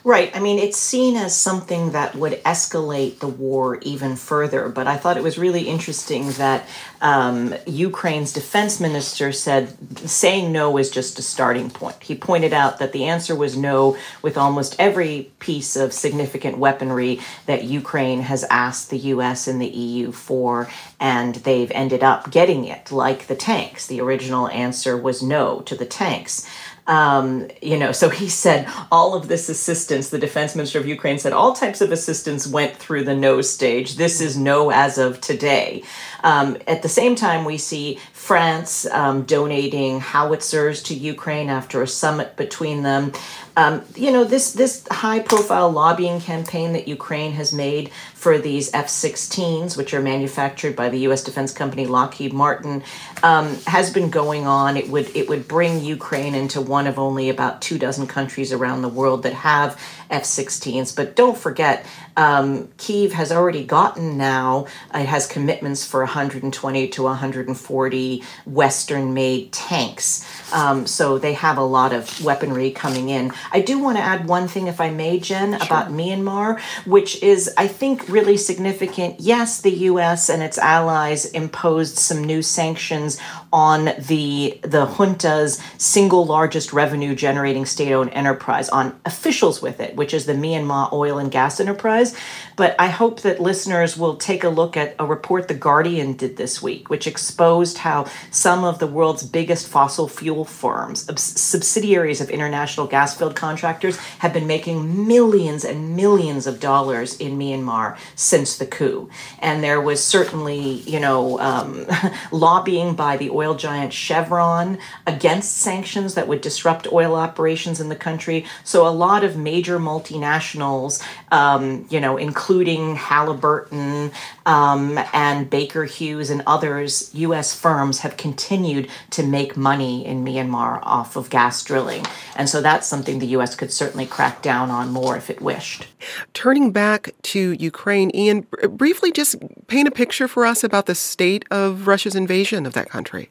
Right. I mean, it's seen as something that would escalate the war even further. But I thought it was really interesting that um, Ukraine's defense minister said saying no is just a starting point. He pointed out that the answer was no with almost every piece of significant weaponry that Ukraine has asked the US and the EU for, and they've ended up getting it, like the tanks. The original answer was no to the tanks. Um, you know, so he said all of this assistance, the defense minister of Ukraine said all types of assistance went through the no stage. This is no as of today. Um, at the same time, we see France um, donating howitzers to Ukraine after a summit between them. Um, you know, this this high profile lobbying campaign that Ukraine has made for these F 16s, which are manufactured by the U.S. defense company Lockheed Martin, um, has been going on. It would, it would bring Ukraine into one of only about two dozen countries around the world that have F 16s. But don't forget, um, Kiev has already gotten now, it has commitments for 120 to 140 Western made tanks. Um, so they have a lot of weaponry coming in. I do want to add one thing, if I may, Jen, sure. about Myanmar, which is, I think, really significant. Yes, the U.S. and its allies imposed some new sanctions on the the junta's single largest revenue generating state-owned enterprise, on officials with it, which is the Myanmar oil and gas enterprise. But I hope that listeners will take a look at a report The Guardian did this week, which exposed how some of the world's biggest fossil fuel firms, subsidiaries of international gas field contractors, have been making millions and millions of dollars in Myanmar since the coup. And there was certainly, you know, um, lobbying by the oil giant Chevron against sanctions that would disrupt oil operations in the country. So a lot of major multinationals, um, you know, including Halliburton um, and Baker Hughes and others, U.S. firms have continued to make money in Myanmar off of gas drilling. And so that's something the U.S. could certainly crack down on more if it wished. Turning back to Ukraine, Iain, briefly just paint a picture for us about the state of Russia's invasion of that country.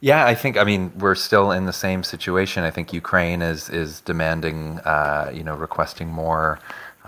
Yeah, I think I mean we're still in the same situation. I think Ukraine is is demanding, uh, you know, requesting more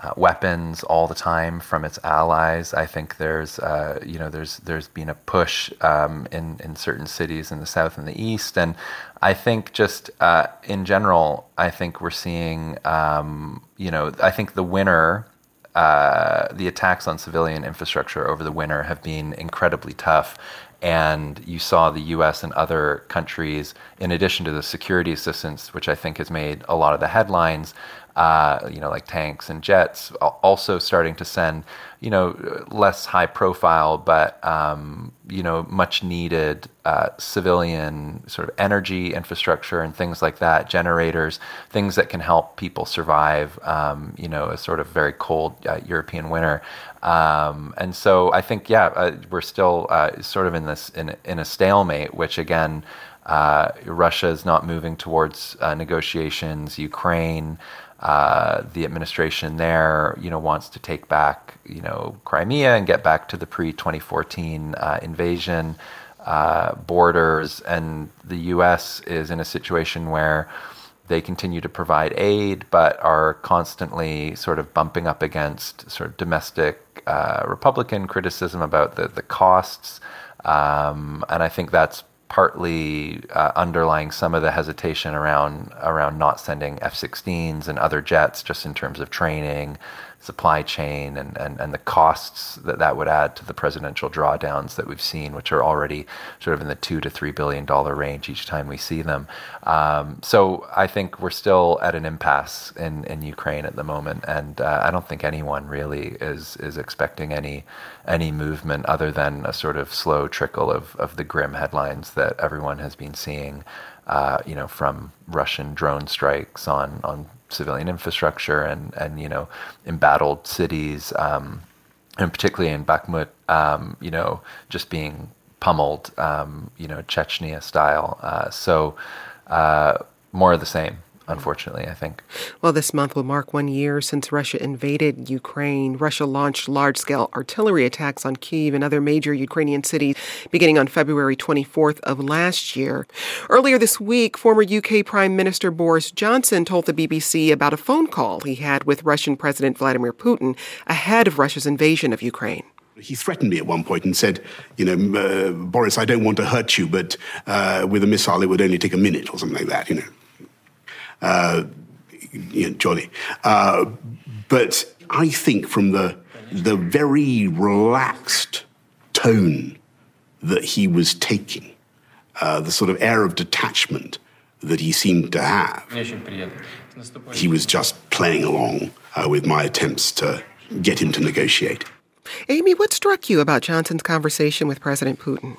uh, weapons all the time from its allies. I think there's, uh, you know, there's there's been a push um, in in certain cities in the south and the east, and I think just uh, in general, I think we're seeing, um, you know, I think the winter. Uh, the attacks on civilian infrastructure over the winter have been incredibly tough, and you saw the US and other countries, in addition to the security assistance, which I think has made a lot of the headlines, uh, you know, like tanks and jets, also starting to send, you know, less high profile, but, um, you know, much needed uh, civilian sort of energy infrastructure and things like that, generators, things that can help people survive, um, you know, a sort of very cold uh, European winter. Um, and so I think, yeah, uh, we're still uh, sort of in this, in, in a stalemate, which again, uh, Russia is not moving towards negotiations. Ukraine, uh, the administration there, you know, wants to take back, you know, Crimea and get back to the pre-2014 uh, invasion uh, borders, and the U.S. is in a situation where they continue to provide aid, but are constantly sort of bumping up against sort of domestic uh, Republican criticism about the the costs, um, and I think that's partly uh, underlying some of the hesitation around around not sending F-16s and other jets, just in terms of training, supply chain and, and, and the costs that that would add to the presidential drawdowns that we've seen, which are already sort of in the two to three billion dollar range each time we see them. Um, so I think we're still at an impasse in, in Ukraine at the moment, and uh, I don't think anyone really is is expecting any any movement other than a sort of slow trickle of, of the grim headlines that everyone has been seeing. Uh, you know, from Russian drone strikes on on civilian infrastructure and and you know embattled cities. Um, and particularly in Bakhmut, um, you know, just being pummeled, um, you know, Chechnya style. Uh, so uh, more of the same unfortunately, I think. Well, this month will mark one year since Russia invaded Ukraine. Russia launched large scale artillery attacks on Kiev and other major Ukrainian cities beginning on February 24th of last year. Earlier this week, former UK Prime Minister Boris Johnson told the BBC about a phone call he had with Russian President Vladimir Putin ahead of Russia's invasion of Ukraine. He threatened me at one point and said, You know, uh, Boris, I don't want to hurt you, but uh, with a missile it would only take a minute or something like that, you know uh, you know, jolly. Uh, but I think from the the very relaxed tone that he was taking, uh, the sort of air of detachment that he seemed to have, he was just playing along uh, with my attempts to get him to negotiate. Amy, what struck you about Johnson's conversation with President Putin?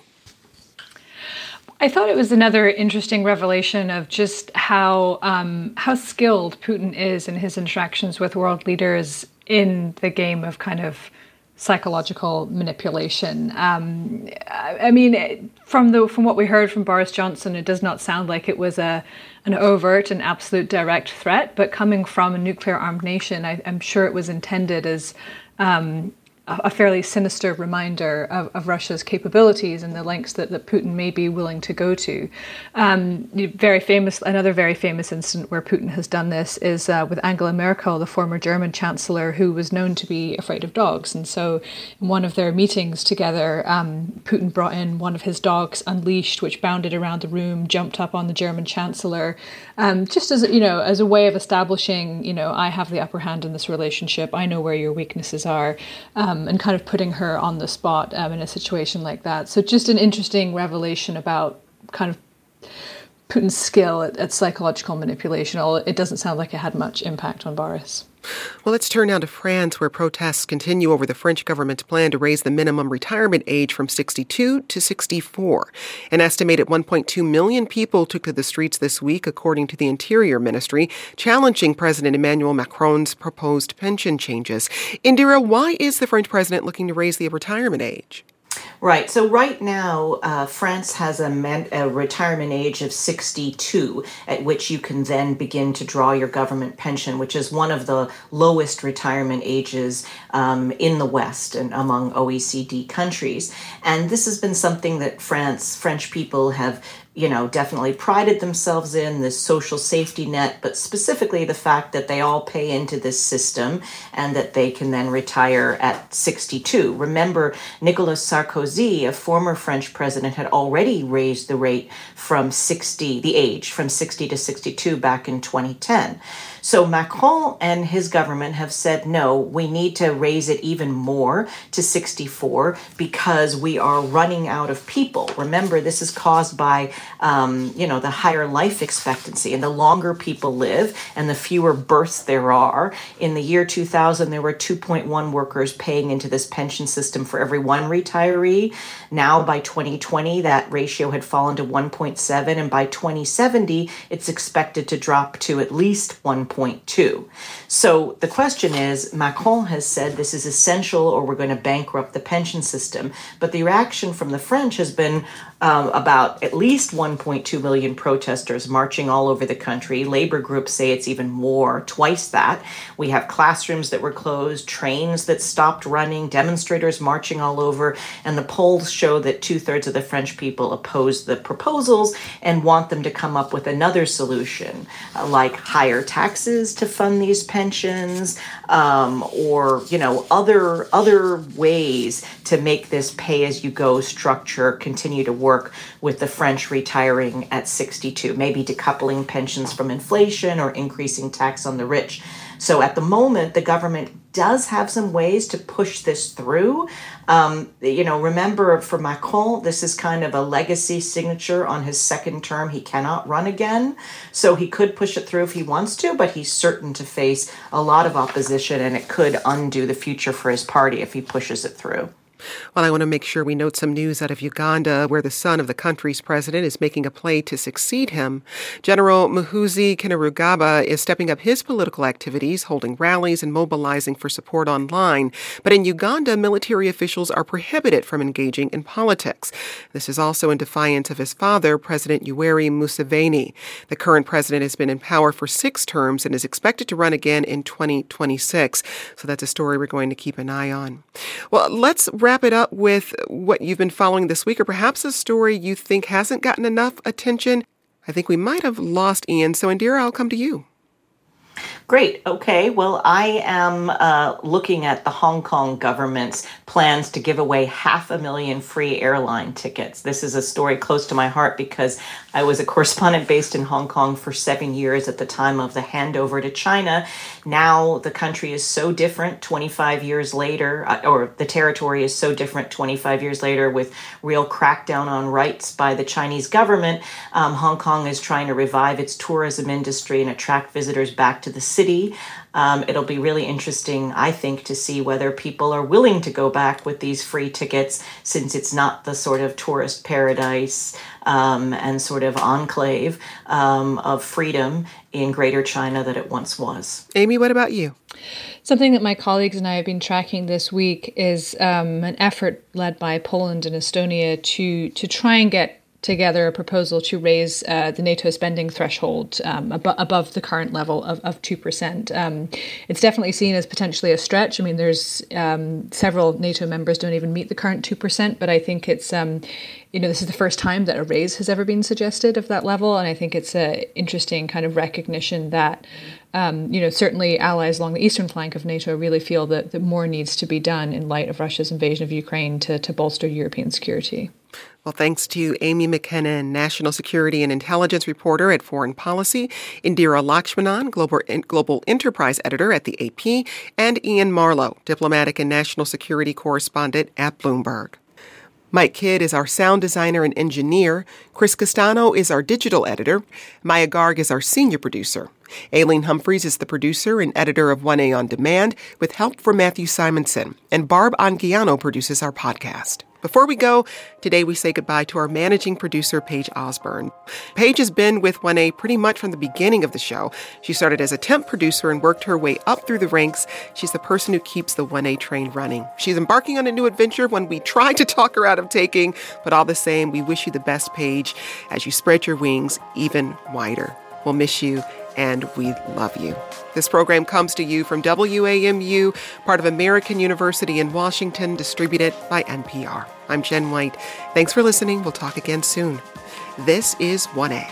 I thought it was another interesting revelation of just how um, how skilled Putin is in his interactions with world leaders in the game of kind of psychological manipulation. Um, I mean, from the from what we heard from Boris Johnson, it does not sound like it was a an overt and absolute direct threat. But coming from a nuclear armed nation, I, am sure it was intended as um, a fairly sinister reminder of, of, Russia's capabilities and the lengths that, that Putin may be willing to go to. Um, very famous, another very famous incident where Putin has done this is uh, with Angela Merkel, the former German chancellor, who was known to be afraid of dogs. And so, in one of their meetings together, um, Putin brought in one of his dogs, Unleashed, which bounded around the room, jumped up on the German chancellor, um, just as you know, as a way of establishing, you know, I have the upper hand in this relationship. I know where your weaknesses are. Um, um, and kind of putting her on the spot um, in a situation like that. So just an interesting revelation about kind of Putin's skill at, at psychological manipulation. Although it doesn't sound like it had much impact on Boris. Well, let's turn now to France, where protests continue over the French government's plan to raise the minimum retirement age from 62 to 64. An estimated 1.2 million people took to the streets this week, according to the Interior Ministry, challenging President Emmanuel Macron's proposed pension changes. Indira, why is the French president looking to raise the retirement age? Right. So right now, uh, France has a, man- a, retirement age of 62, at which you can then begin to draw your government pension, which is one of the lowest retirement ages um, in the West and among OECD countries. And this has been something that France, French people have you know, definitely prided themselves in this social safety net, but specifically the fact that they all pay into this system and that they can then retire at 62. Remember, Nicolas Sarkozy, a former French president, had already raised the rate from 60, the age from 60 to 62 back in 2010. So Macron and his government have said, no, we need to raise it even more to 64 because we are running out of people. Remember, this is caused by, um, you know, the higher life expectancy. And the longer people live and the fewer births there are. In the year 2000, there were 2.1 workers paying into this pension system for every one retiree. Now, by 2020, that ratio had fallen to 1.7. And by 2070, it's expected to drop to at least 1. 1.2. So the question is Macron has said this is essential or we're going to bankrupt the pension system. But the reaction from the French has been um, about at least 1.2 million protesters marching all over the country. Labor groups say it's even more, twice that. We have classrooms that were closed, trains that stopped running, demonstrators marching all over. And the polls show that two thirds of the French people oppose the proposals and want them to come up with another solution, uh, like higher taxes to fund these pensions, um, or you know other other ways to make this pay as you go structure continue to work with the French retiring at 62, maybe decoupling pensions from inflation or increasing tax on the rich. So at the moment, the government does have some ways to push this through. Um, you know, remember for Macron, this is kind of a legacy signature on his second term. He cannot run again. So he could push it through if he wants to, but he's certain to face a lot of opposition and it could undo the future for his party if he pushes it through. Well, I want to make sure we note some news out of Uganda, where the son of the country's president is making a play to succeed him. General Muhoozi Kainerugaba is stepping up his political activities, holding rallies and mobilizing for support online. But in Uganda, military officials are prohibited from engaging in politics. This is also in defiance of his father, President Yoweri Museveni. The current president has been in power for six terms and is expected to run again in 2026. So that's a story we're going to keep an eye on. Well, let's wrap it up with what you've been following this week, or perhaps a story you think hasn't gotten enough attention. I think we might have lost Iain, so Indira, I'll come to you. Great. Okay. Well, I am uh, looking at the Hong Kong government's plans to give away half a million free airline tickets. This is a story close to my heart because I was a correspondent based in Hong Kong for seven years at the time of the handover to China. Now the country is so different 25 years later, uh, or the territory is so different 25 years later with real crackdown on rights by the Chinese government. Um, Hong Kong is trying to revive its tourism industry and attract visitors back to the city. Um, it'll be really interesting, I think, to see whether people are willing to go back with these free tickets since it's not the sort of tourist paradise um, and sort of enclave um, of freedom in Greater China that it once was. Amy, what about you? Something that my colleagues and I have been tracking this week is um, an effort led by Poland and Estonia to to try and get together a proposal to raise uh, the NATO spending threshold um, ab- above the current level of, of 2%. Um, it's definitely seen as potentially a stretch. I mean, there's um, several NATO members don't even meet the current 2%, but I think it's, um, you know, this is the first time that a raise has ever been suggested of that level. And I think it's an interesting kind of recognition that, um, you know, certainly allies along the eastern flank of NATO really feel that, that more needs to be done in light of Russia's invasion of Ukraine to, to bolster European security. Well, thanks to Amy Mackinnon, national security and intelligence reporter at Foreign Policy, Indira Lakshmanan, global, global enterprise editor at the AP, and Iain Marlow, diplomatic and national security correspondent at Bloomberg. Mike Kidd is our sound designer and engineer. Chris Castano is our digital editor. Maya Garg is our senior producer. Aileen Humphreys is the producer and editor of 1A On Demand, with help from Matthew Simonson. And Barb Anguiano produces our podcast. Before we go, today we say goodbye to our managing producer, Paige Osborne. Paige has been with 1A pretty much from the beginning of the show. She started as a temp producer and worked her way up through the ranks. She's the person who keeps the 1A train running. She's embarking on a new adventure when we try to talk her out of taking, but all the same, we wish you the best, Paige, as you spread your wings even wider. We'll miss you and we love you. This program comes to you from WAMU, part of American University in Washington, distributed by NPR. I'm Jen White. Thanks for listening. We'll talk again soon. This is 1A.